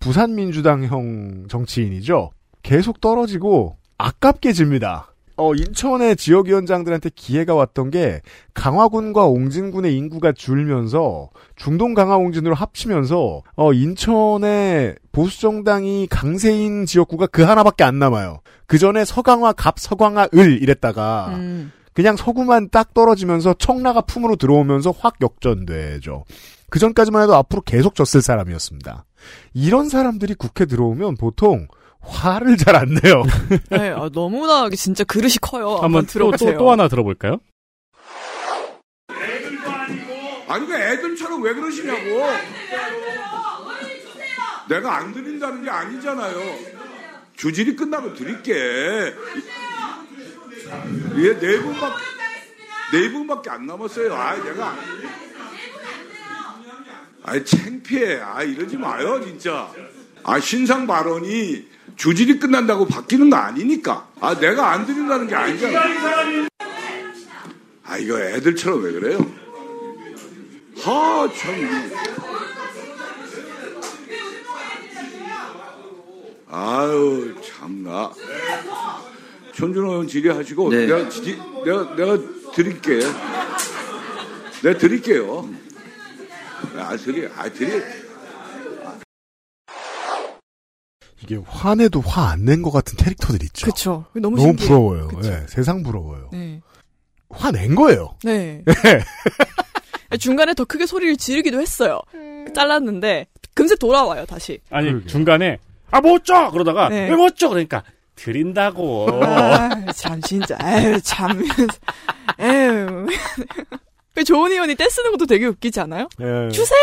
부산 민주당형 정치인이죠. 계속 떨어지고 아깝게 집니다. 어, 인천의 지역위원장들한테 기회가 왔던 게 강화군과 옹진군의 인구가 줄면서 중동 강화 옹진으로 합치면서 어, 인천의 보수정당이 강세인 지역구가 그 하나밖에 안 남아요. 그 전에 서강화, 갑, 서강화, 을 이랬다가 음. 그냥 서구만 딱 떨어지면서 청라가 품으로 들어오면서 확 역전되죠. 그 전까지만 해도 앞으로 계속 졌을 사람이었습니다. 이런 사람들이 국회 들어오면 보통 화를 잘 안 내요. 네, 아, 너무나 진짜 그릇이 커요. 한번 또, 들어보세요. 또, 또 하나 들어볼까요? 아니 그 애들처럼 왜 그러시냐고. 내가 안 드린다는 게 아니잖아요. 주질이 끝나면 드릴게. 얘네 분밖에 네 분밖에 안 남았어요. 아 내가 아이 창피해. 아 이러지 마요 진짜. 아 신상 발언이 주질이 끝난다고 바뀌는 거 아니니까. 아 내가 안 드린다는 게 아니잖아. 아 이거 애들처럼 왜 그래요? 하, 참. 아유, 참나. 천준호 의원 질의하시고, 네. 내가, 지- 내가, 내가 드릴게. 내가 드릴게요. 아, 드리, 아, 드리. 이게 화내도 화 안 낸 것 같은 캐릭터들 있죠. 그쵸. 너무, 너무 신기해요. 부러워요. 예, 세상 부러워요. 네. 화낸 거예요. 네. 중간에 더 크게 소리를 지르기도 했어요. 잘랐는데 금세 돌아와요 다시. 아니 중간에 아 못줘 그러다가 네. 왜못 줘 그러니까 드린다고. 아유, 참 진짜. 에휴 참. 에휴. 그 조은 의원이 떼쓰는 것도 되게 웃기지 않아요? 예. 주세요.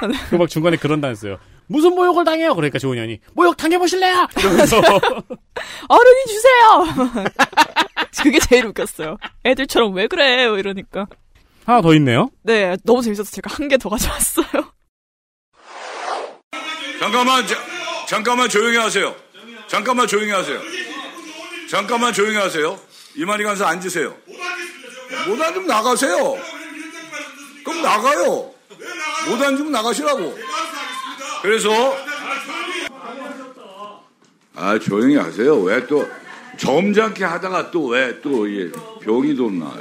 그막 중간에 그런 다녔어요. 무슨 모욕을 당해요? 그러니까 조은현이 모욕 당해보실래요? 이러면서 어른이 주세요. 그게 제일 웃겼어요. 애들처럼 왜 그래? 뭐 이러니까. 하나 더 있네요. 네, 너무 재밌어서 제가 한 개 더 가져왔어요. 잠깐만, 자- 잠깐만 조용히 하세요. 잠깐만 조용히 하세요. 잠깐만 조용히 하세요. 이만희 간사 앉으세요. 못 앉으면 나가세요. 그럼 나가요. 못 앉으면 나가시라고. 그래서 아 조용히 하세요. 왜 또 점잖게 하다가 또 왜또 병이 돋나.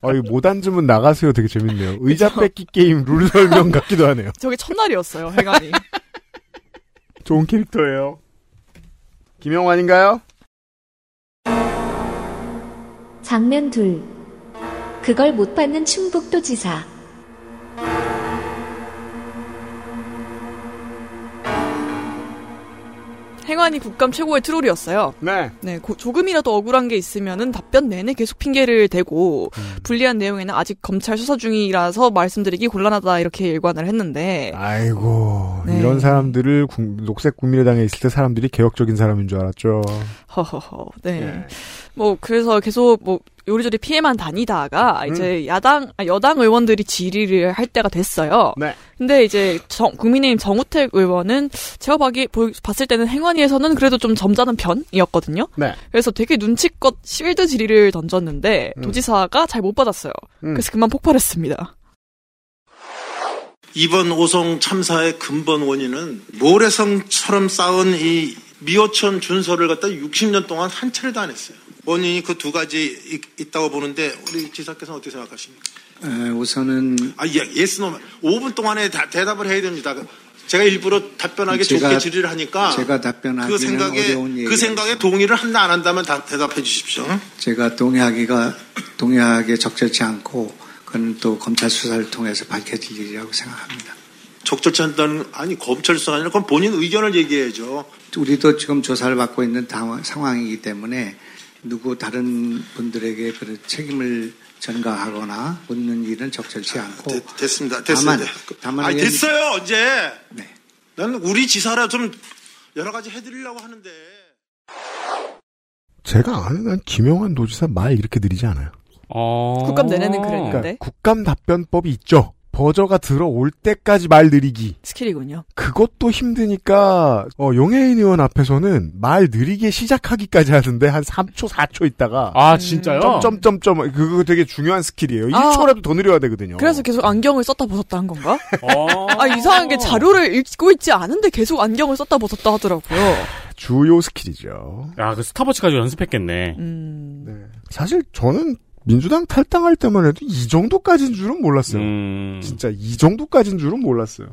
아, 이거 못 앉으면 나가세요. 되게 재밌네요. 의자 뺏기 게임 룰 설명 같기도 하네요. 저게 첫날이었어요, 해관이. 좋은 캐릭터예요. 김영환인가요? 장면 둘. 그걸 못 받는 충북도 지사. 행안이 국감 최고의 트롤이었어요. 네. 네, 고- 조금이라도 억울한 게 있으면은 답변 내내 계속 핑계를 대고 불리한 내용에는 아직 검찰 수사 중이라서 말씀드리기 곤란하다 이렇게 일관을 했는데 아이고 네. 이런 사람들을 국- 녹색 국민의당에 있을 때 사람들이 개혁적인 사람인 줄 알았죠. 허허허. 네. 뭐 그래서 계속 뭐 요리조리 피해만 다니다가 이제 야당 아, 여당 의원들이 질의를 할 때가 됐어요. 네. 근데 이제 정- 국민의힘 정우택 의원은 제가 보기 보- 봤을 때는 행안위에서는 그래도 좀 점잖은 편이었거든요. 네. 그래서 되게 눈치껏 실드 질의를 던졌는데 음. 도지사가 잘 못 받았어요. 음. 그래서 그만 폭발했습니다. 이번 오송 참사의 근본 원인은 모래성처럼 쌓은 이 미호천 준설을 갖다 60년 동안 한 차례도 안 했어요. 원인이 그 두 가지 있- 있다고 보는데 우리 지사께서는 어떻게 생각하십니까? 에, 우선은 아, 예, yes no 5분 동안에 다- 대답을 해야 됩니다. 제가 일부러 답변하기 제가- 좋게 질의를 하니까 제가 답변하기는 그 생각에 어려운 그. 생각에 동의를 한다 안 한다만 다 대답해 주십시오. 제가 동의하기가 동의하기에 적절치 않고 그건 또 검찰 수사를 통해서 밝혀질 일이라고 생각합니다. 적절치 않다는 아니 검찰 수사가 아니라 그건 본인 의견을 얘기해야죠. 우리도 지금 조사를 받고 있는 상황이기 때문에 누구 다른 분들에게 그 책임을 전가하거나 묻는 일은 적절치 않고 됐습니다. 다만 됐습니다. 다만 아니 의원- 됐어요 언제? 네. 나는 우리 지사라 좀 여러 가지 해드리려고 하는데. 제가 아는 한 김영환 도지사 말 이렇게 느리지 않아요. 국감 내내는 그랬는데 그러니까 국감 답변법이 있죠. 버저가 들어올 때까지 말 느리기. skill이군요. 그것도 힘드니까 어, 용혜인 의원 앞에서는 말 느리게 시작하기까지 하던데 한 3초 4초 있다가 아, 진짜요? 점점점점 그거 되게 중요한 skill이에요. 아. 1초라도 더 느려야 되거든요. 그래서 계속 안경을 썼다 벗었다 한 건가? 어. 아 이상하게 자료를 읽고 있지 않은데 계속 안경을 썼다 벗었다 하더라고요. 주요 skill이죠. 야, 그 스톱워치 가지고 연습했겠네. 음. 사실 저는 민주당 탈당할 때만 해도 이 정도까지인 줄은 몰랐어요. 음. 진짜 이 정도까지인 줄은 몰랐어요.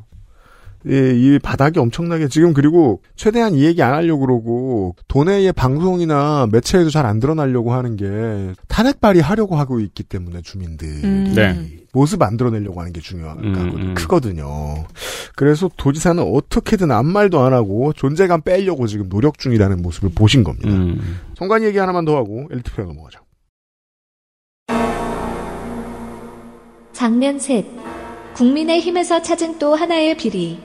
예, 이 바닥이 엄청나게 지금 그리고 최대한 이 얘기 안 하려고 그러고 도내의 방송이나 매체에도 잘 안 드러나려고 하는 게 탄핵 발의하려고 하고 있기 때문에 주민들 음. 네. 모습 안 드러내려고 하는 게 중요한 음, 음. 크거든요. 그래서 도지사는 어떻게든 아무 말도 안 하고 존재감 빼려고 지금 노력 중이라는 모습을 보신 겁니다. 음. 성관이 얘기 하나만 더 하고 엘리트표에 넘어가죠. 장면 셋. 국민의힘에서 찾은 또 하나의 비리.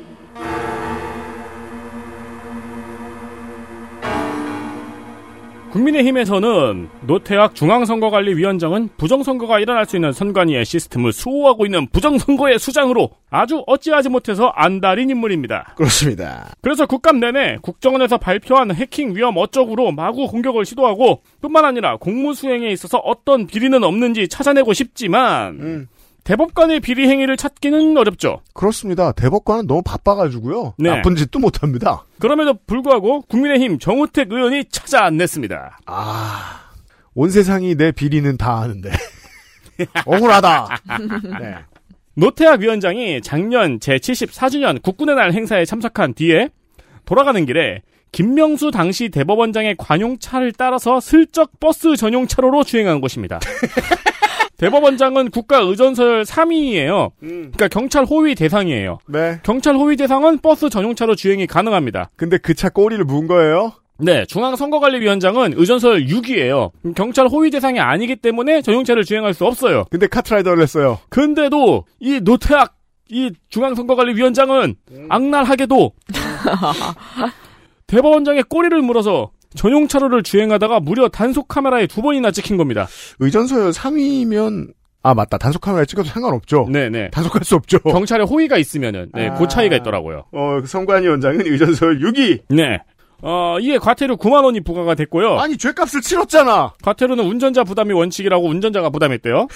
국민의힘에서는 노태학 중앙선거관리위원장은 부정선거가 일어날 수 있는 선관위의 시스템을 수호하고 있는 부정선거의 수장으로 아주 어찌하지 못해서 안달인 인물입니다. 그렇습니다. 그래서 국감 내내 국정원에서 발표한 해킹 위험 어쩌구로 마구 공격을 시도하고 뿐만 아니라 공무 수행에 있어서 어떤 비리는 없는지 찾아내고 싶지만 대법관의 비리 행위를 찾기는 어렵죠. 그렇습니다. 대법관은 너무 바빠가지고요. 네. 나쁜 짓도 못합니다. 그럼에도 불구하고 국민의힘 정우택 의원이 찾아냈습니다. 아, 온 세상이 내 비리는 다 아는데. 억울하다. 네. 노태학 위원장이 작년 제74주년 국군의 날 행사에 참석한 뒤에 돌아가는 길에 김명수 당시 대법원장의 관용차를 따라서 슬쩍 버스 전용 차로로 주행한 것입니다. 대법원장은 국가 의전서열 3위예요. 그러니까 경찰 호위 대상이에요. 네. 경찰 호위 대상은 버스 전용차로 주행이 가능합니다. 근데 그 차 꼬리를 문 거예요? 네, 중앙선거관리위원장은 의전서열 6위예요. 경찰 호위 대상이 아니기 때문에 전용차를 주행할 수 없어요. 근데 카트라이더를 했어요. 근데도 이 노태학 이 중앙선거관리위원장은 악랄하게도 대법원장의 꼬리를 물어서 전용 차로를 주행하다가 무려 단속 카메라에 두 번이나 찍힌 겁니다. 의전서열 3위면 아 맞다 단속 카메라 찍어도 상관없죠. 네네. 단속할 수 없죠. 경찰에 호의가 있으면은 네, 그 차이가 있더라고요. 어 성관위원장은 의전서열 6위. 네. 어, 이에 과태료 9만 원이 부과가 됐고요. 아니 죄값을 치렀잖아. 과태료는 운전자 부담이 원칙이라고 운전자가 부담했대요.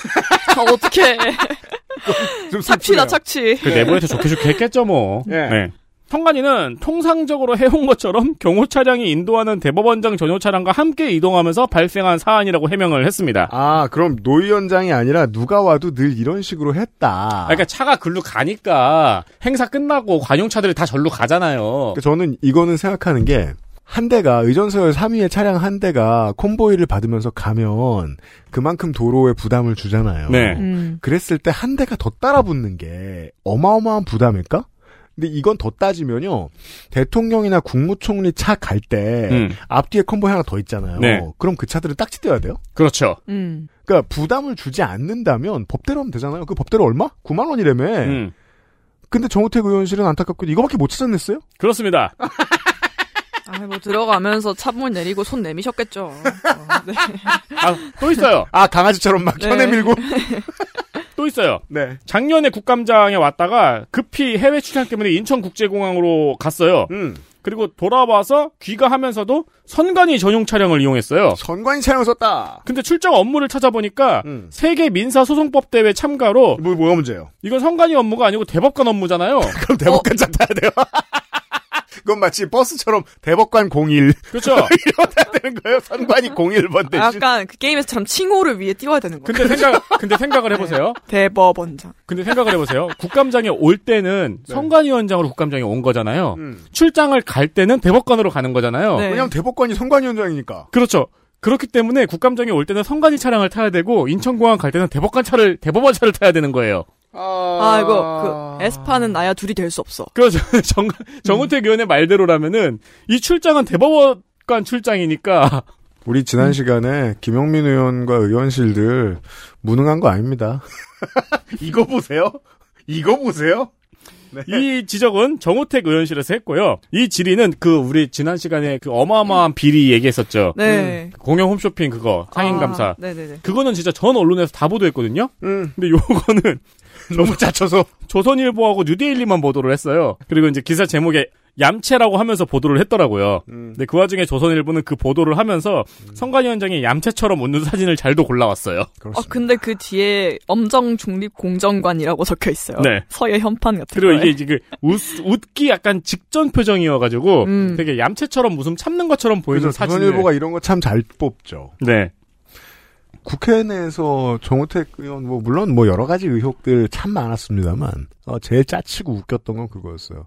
아, 어떡해. 좀 착취다, 착취. 그 내부에서 좋게 좋게 했겠죠 뭐. 예. 네. 성관이는 통상적으로 해온 것처럼 경호 차량이 인도하는 대법원장 전용 차량과 함께 이동하면서 발생한 사안이라고 해명을 했습니다. 아 그럼 노 위원장이 아니라 누가 와도 늘 이런 식으로 했다. 그러니까 차가 글로 가니까 행사 끝나고 관용차들이 다 절로 가잖아요. 그러니까 저는 이거는 생각하는 게 한 대가 의전서열 3위의 차량 한 대가 convoy를 받으면서 가면 그만큼 도로에 부담을 주잖아요. 네. 음. 그랬을 때 한 대가 더 따라 붙는 게 어마어마한 부담일까? 근데 이건 더 따지면요. 대통령이나 국무총리 차 갈때 음. 앞뒤에 convoy 하나 더 있잖아요. 네. 그럼 그 차들은 딱지 떼야 돼요. 그렇죠. 음. 그러니까 부담을 주지 않는다면 법대로 하면 되잖아요. 그 법대로 얼마? 9만 원이라며. 음. 근데 정우택 의원실은 안타깝고 이거밖에 못 찾아냈어요? 그렇습니다. 아, 뭐 들어가면서 차문 내리고 손 내미셨겠죠. 어, 네. 아, 또 있어요. 아 강아지처럼 막 네. 혀내 밀고. 또 있어요. 네. 작년에 국감장에 왔다가 급히 해외 출장 때문에 인천국제공항으로 갔어요. 음. 그리고 돌아와서 귀가하면서도 선관위 전용 차량을 이용했어요. 선관위 차량을 썼다. 근데 출장 업무를 찾아보니까 음. 세계 민사 소송법 대회 참가로 뭐 뭐가 문제예요? 이건 선관위 업무가 아니고 대법관 업무잖아요. 그럼 대법관 차 타야 돼요. 그건 마치 버스처럼 대법관 01 그렇죠. 이러야 되는 거예요. 선관위 01번 대신. 약간 그 게임에서처럼 칭호를 위에 띄워야 되는 거예요. 근데 생각 근데 생각을 해보세요. 대법원장. 근데 생각을 해보세요. 국감장에 올 때는 선관위원장으로 국감장에 온 거잖아요. 음. 출장을 갈 때는 대법관으로 가는 거잖아요. 네. 왜냐면 대법관이 선관위원장이니까. 그렇죠. 그렇기 때문에 국감장에 올 때는 선관위 차량을 타야 되고 인천공항 갈 때는 대법관 차를 대법원 차를 타야 되는 거예요. 아, 이거, 그, 에스파는 나야 둘이 될 수 없어. 그래서 정, 정우택 의원의 말대로라면은 이 출장은 대법관 출장이니까 우리 지난 시간에 김영민 의원과 의원실들 무능한 거 아닙니다. 이거 보세요. 이거 보세요. 네. 이 지적은 정우택 의원실에서 했고요. 이 질의는 그 우리 지난 시간에 그 어마어마한 비리 얘기했었죠. 네. 공영 홈쇼핑 그거 상인 감사. 아, 네네네. 그거는 진짜 전 언론에서 다 보도했거든요. 음. 근데 요거는 너무 짜쳐서 조선일보하고 뉴데일리만 보도를 했어요. 그리고 이제 기사 제목에 얌체라고 하면서 보도를 했더라고요. 음. 근데 그 와중에 조선일보는 그 보도를 하면서 선관위원장이 얌체처럼 웃는 사진을 잘도 골라왔어요. 어, 근데 그 뒤에 엄정 중립 공정관이라고 적혀 있어요. 네. 서예 현판 같은 그리고 거에. 이게 이제 그 웃, 웃기 약간 직전 표정이어가지고 음. 되게 얌체처럼 웃음 참는 것처럼 보이는 사진을 조선일보가 이런 거 참 잘 뽑죠. 네. 국회 내에서 정우택 의원 뭐 물론 뭐 여러 가지 의혹들 참 많았습니다만 어, 제일 짜치고 웃겼던 건 그거였어요.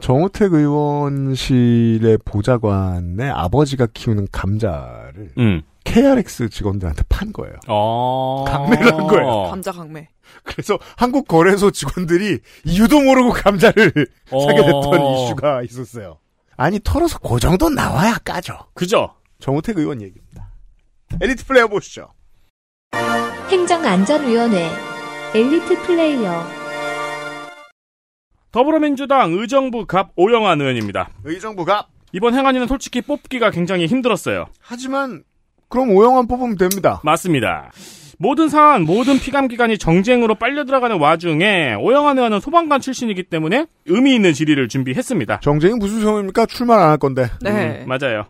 정우택 의원실의 보좌관의 아버지가 키우는 감자를 음. KRX 직원들한테 판 거예요. 어. 강매를 한 거예요. 감자 강매. 그래서 한국 거래소 직원들이 이유도 모르고 감자를 어. 사게 됐던 이슈가 있었어요. 아니 털어서 그 정도 나와야 까죠. 그죠? 정우택 의원 얘기입니다. 엘리트 플레이어 보시죠. 행정안전위원회 엘리트 플레이어 더불어민주당 의정부 갑 오영환 의원입니다. 의정부 갑. 이번 행안위는 솔직히 뽑기가 굉장히 힘들었어요. 하지만 그럼 오영환 뽑으면 됩니다. 맞습니다. 모든 사안, 모든 피감기관이 정쟁으로 빨려 들어가는 와중에 오영환 의원은 소방관 출신이기 때문에 의미 있는 질의를 준비했습니다. 정쟁이 무슨 소용입니까? 출마를 안할 건데. 네. 음, 맞아요.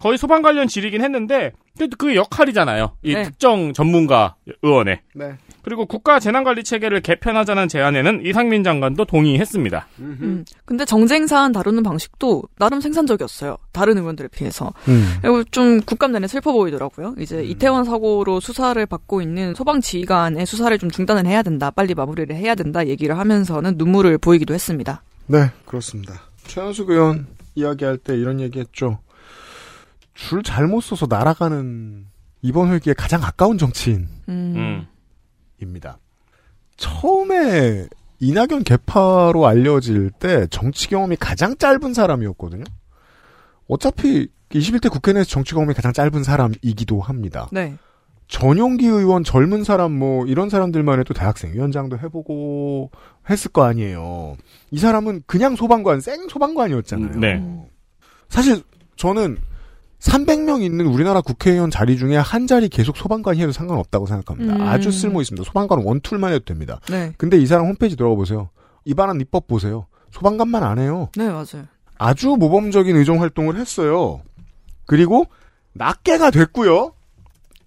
거의 소방 관련 질이긴 했는데 그래도 그 역할이잖아요. 이 네. 특정 전문가 의원의. 네. 그리고 국가 재난관리 체계를 개편하자는 제안에는 이상민 장관도 동의했습니다. 음. 근데 정쟁 사안 다루는 방식도 나름 생산적이었어요. 다른 의원들에 비해서. 음. 그리고 좀 국감 내내 슬퍼 보이더라고요. 이제 이태원 사고로 수사를 받고 있는 소방 지휘관의 수사를 좀 중단을 해야 된다. 빨리 마무리를 해야 된다. 얘기를 하면서는 눈물을 보이기도 했습니다. 네, 그렇습니다. 최현숙 의원 이야기할 때 이런 얘기했죠. 줄 잘못 써서 날아가는 이번 회기에 가장 가까운 정치인입니다. 음. 처음에 이낙연 개파로 알려질 때 정치 경험이 가장 짧은 사람이었거든요. 어차피 21대 국회 내에서 정치 경험이 가장 짧은 사람이기도 합니다. 네. 전용기 의원 젊은 사람 뭐 이런 사람들만 해도 대학생 위원장도 해보고 했을 거 아니에요. 이 사람은 그냥 소방관 생 소방관이었잖아요. 네. 사실 저는 300명 있는 우리나라 국회의원 자리 중에 한 자리 계속 소방관이 해도 상관없다고 생각합니다. 음. 아주 쓸모 있습니다. 소방관은 원툴만 해도 됩니다. 네. 근데 이 사람 홈페이지 들어가 보세요. 입안한 입법 보세요. 소방관만 안 해요. 네, 맞아요. 아주 모범적인 의정 활동을 했어요. 그리고 낱개가 됐고요.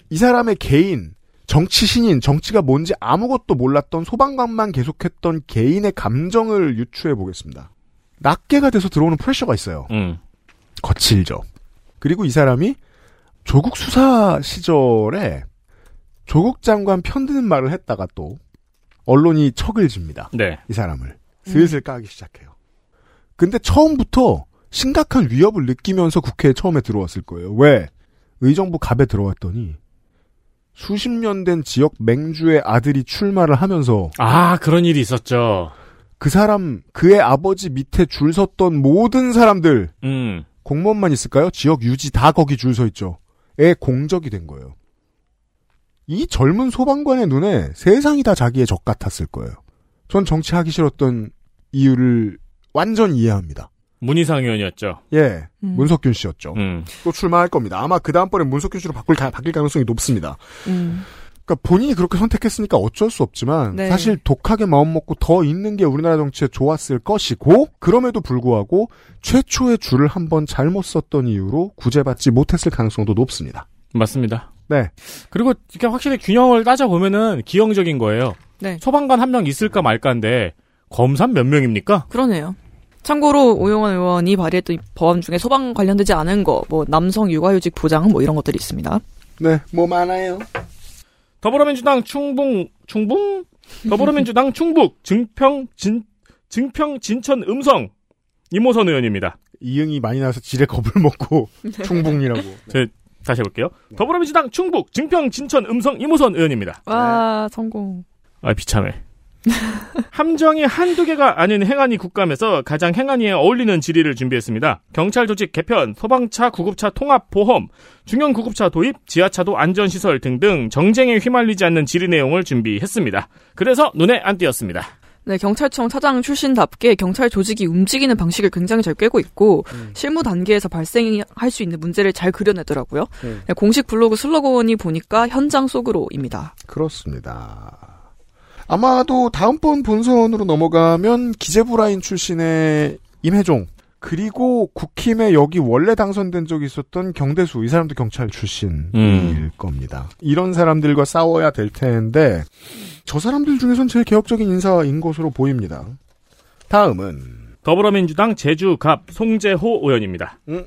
이 사람의 개인, 정치 신인, 정치가 뭔지 아무것도 몰랐던 소방관만 계속했던 개인의 감정을 유추해 보겠습니다. 낱개가 돼서 들어오는 프레셔가 있어요. 음. 거칠죠. 그리고 이 사람이 조국 수사 시절에 조국 장관 편드는 말을 했다가 또 언론이 척을 집니다. 네. 이 사람을 슬슬 까기 시작해요. 근데 처음부터 심각한 위협을 느끼면서 국회에 처음에 들어왔을 거예요. 왜? 의정부 갑에 들어왔더니 수십 년 된 지역 맹주의 아들이 출마를 하면서 아, 그런 일이 있었죠. 그 사람 그의 아버지 밑에 줄 섰던 모든 사람들 음. 공무원만 있을까요? 지역 유지 다 거기 줄 서 있죠. 에 공적이 된 거예요. 이 젊은 소방관의 눈에 세상이 다 자기의 적 같았을 거예요. 전 정치하기 싫었던 이유를 완전 이해합니다. 문희상 의원이었죠. 예, 음. 문석균 씨였죠. 음. 또 출마할 겁니다. 아마 그 다음번에 문석균 씨로 바꿀, 가- 바뀔 가능성이 높습니다. 음. 그러니까 본인이 그렇게 선택했으니까 어쩔 수 없지만 네. 사실 독하게 마음 먹고 더 있는 게 우리나라 정치에 좋았을 것이고 그럼에도 불구하고 최초의 줄을 한번 잘못 썼던 이유로 구제받지 못했을 가능성도 높습니다. 맞습니다. 네. 그리고 이렇게 확실히 균형을 따져보면은 기형적인 거예요. 네. 소방관 한 명 있을까 말까인데 검사 몇 명입니까? 그러네요. 참고로 오영환 의원이 발의했던 이 법안 중에 소방 관련되지 않은 거, 뭐 남성 육아휴직 보장 뭐 이런 것들이 있습니다. 네, 뭐 많아요. 더불어민주당 충북 충북 더불어민주당 충북 증평 진 증평 진천 음성 이모선 의원입니다. 이응이 많이 나서 지레 겁을 먹고 충북이라고. 제 다시 해볼게요. 더불어민주당 충북 증평 진천 음성 이모선 의원입니다. 와, 성공. 아 비참해. 함정이 한두 개가 아닌 행안위 국감에서 가장 행안위에 어울리는 질의를 준비했습니다. 경찰 조직 개편, 소방차, 구급차 통합 보험, 중형 구급차 도입, 지하차도 안전시설 등등 정쟁에 휘말리지 않는 질의 내용을 준비했습니다. 그래서 눈에 안 띄었습니다. 네, 경찰청 차장 출신답게 경찰 조직이 움직이는 방식을 굉장히 잘 꿰고 있고 실무 단계에서 발생할 수 있는 문제를 잘 그려내더라고요. 음. 네, 공식 블로그 슬로건이 보니까 현장 속으로입니다. 그렇습니다. 아마도 다음번 본선으로 넘어가면 기재부 라인 출신의 임혜종 그리고 국힘에 여기 원래 당선된 적이 있었던 경대수 이 사람도 경찰 출신일 음. 겁니다. 이런 사람들과 싸워야 될 텐데 저 사람들 중에선 제일 개혁적인 인사인 것으로 보입니다. 다음은 더불어민주당 제주갑 송재호 의원입니다. 음.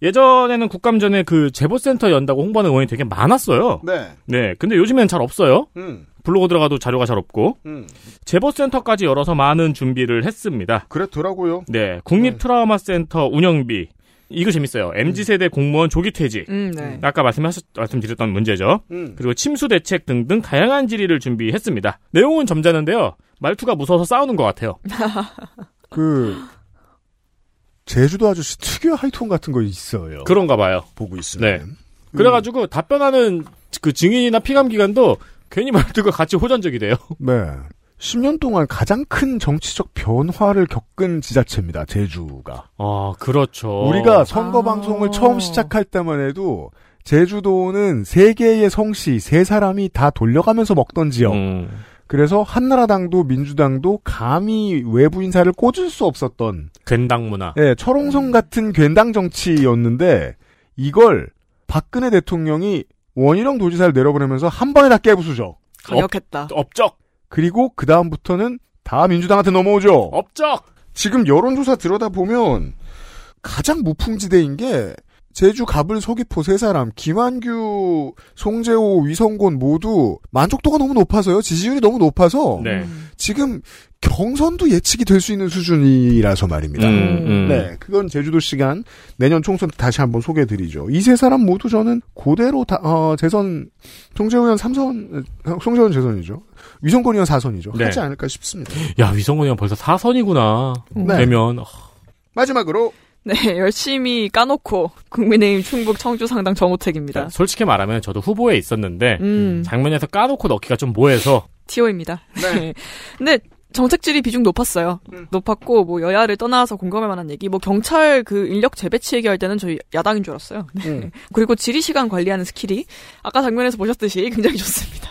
예전에는 국감 전에 그 제보센터 연다고 홍보하는 의원이 되게 많았어요. 네. 네. 근데 요즘엔 잘 없어요. 음. 블로그 들어가도 자료가 잘 없고. 음. 제보센터까지 열어서 많은 준비를 했습니다. 그렇더라고요. 네. 국립 트라우마 센터 운영비. 이거 재밌어요. MZ세대 공무원 조기 퇴직. 음, 네. 아까 말씀하셨, 말씀드렸던 문제죠. 음. 그리고 침수 대책 등등 다양한 질의를 준비했습니다. 내용은 점잖은데요. 말투가 무서워서 싸우는 것 같아요. 그 제주도 아저씨 특유의 하이톤 같은 거 있어요. 그런가 봐요. 보고 있으면. 네. 그래가지고 답변하는 그 증인이나 피감 기관도 괜히 말투가 같이 호전적이 돼요. 네. 10년 동안 가장 큰 정치적 변화를 겪은 지자체입니다. 제주가. 아, 그렇죠. 우리가 선거 방송을 처음 시작할 때만 해도 제주도는 세 개의 성씨 세 사람이 다 돌려가면서 먹던 지역. 음. 그래서 한나라당도 민주당도 감히 외부 인사를 꽂을 수 없었던 괜당 문화. 예, 철옹성 같은 괜당 정치였는데 이걸 박근혜 대통령이 원희룡 도지사를 내려보내면서 한 번에 다 깨부수죠. 강력했다. 업 적. 그리고 그 다음부터는 다 민주당한테 넘어오죠. 업적. 지금 여론조사 들여다 보면 가장 무풍지대인 게 제주 갑을 서귀포 세 사람 김한규, 송재호, 위성곤 모두 만족도가 너무 높아서요. 지지율이 너무 높아서 네. 지금 경선도 예측이 될 수 있는 수준이라서 말입니다. 음, 음. 네, 그건 제주도 시간 내년 총선 때 다시 한번 소개해드리죠. 이 세 사람 모두 저는 그대로 다 어, 재선 송재호 의원 3선, 송재호 의원 재선이죠. 위성곤 의원 4선이죠. 네. 하지 않을까 싶습니다. 야, 위성곤이 형 벌써 사선이구나. 네. 되면. 아, 마지막으로 네, 열심히 까놓고 국민의힘 충북 청주 상당 정우택입니다. 솔직히 말하면 저도 후보에 있었는데 음. 장면에서 까놓고 넣기가 좀 뭐해서 티오입니다. 네. 근데 정책질이 비중 높았어요. 높았고 뭐 여야를 떠나서 공감할 만한 얘기, 뭐 경찰 그 인력 재배치 얘기할 때는 저희 야당인 줄 알았어요. 네. 그리고 질의 시간 관리하는 skill이 아까 장면에서 보셨듯이 굉장히 좋습니다.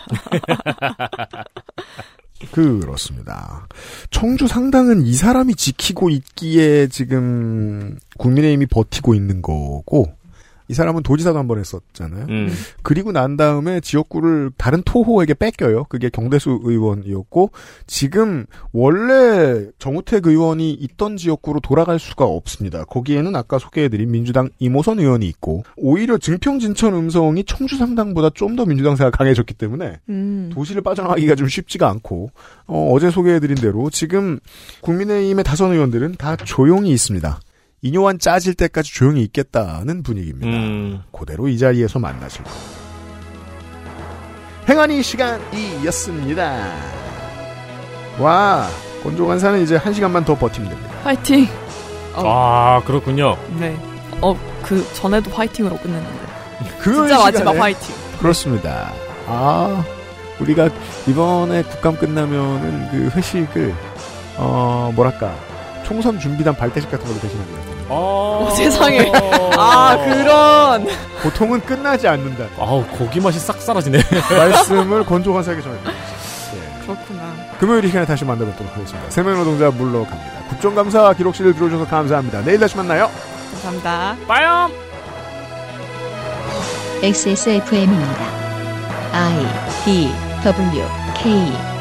그렇습니다. 청주 상당은 이 사람이 지키고 있기에 지금 국민의힘이 버티고 있는 거고 이 사람은 도지사도 한 번 했었잖아요. 음. 그리고 난 다음에 지역구를 다른 토호에게 뺏겨요. 그게 경대수 의원이었고 지금 원래 정우택 의원이 있던 지역구로 돌아갈 수가 없습니다. 거기에는 아까 소개해드린 민주당 이모선 의원이 있고 오히려 증평 진천 음성이 청주 상당보다 좀 더 민주당세가 강해졌기 때문에 음. 도시를 빠져나가기가 좀 쉽지가 않고 어, 제 소개해드린 대로 지금 국민의힘의 다선 의원들은 다 조용히 있습니다. 인요한 짜질 때까지 조용히 있겠다는 분위기입니다. 음. 그대로 이 자리에서 만나실 겁니다. 행안위 시간이었습니다. 와, 건조간사는 이제 한 시간만 더 버티면 됩니다. 화이팅! 아, 그렇군요. 네. 어, 그 전에도 화이팅으로 끝냈는데. 금요일 진짜 마지막 시간에 화이팅. 그렇습니다. 아, 우리가 이번에 국감 끝나면은 그 회식을, 어, 뭐랄까, 총선 준비단 발대식 같은 걸로 대신합니다. 어, 세상에. 아, 그런. 보통은 끝나지 않는다. 아우, 고기 맛이 싹 사라지네. 말씀을 건조간사에게 전해드립니다. 그렇구나. 금요일 이 시간에 다시 만나뵙도록 하겠습니다. 세명 노동자 물러갑니다. 국정감사 기록실을 들어주셔서 감사합니다. 내일 다시 만나요. 감사합니다. 빠염! XSFM입니다. I D W K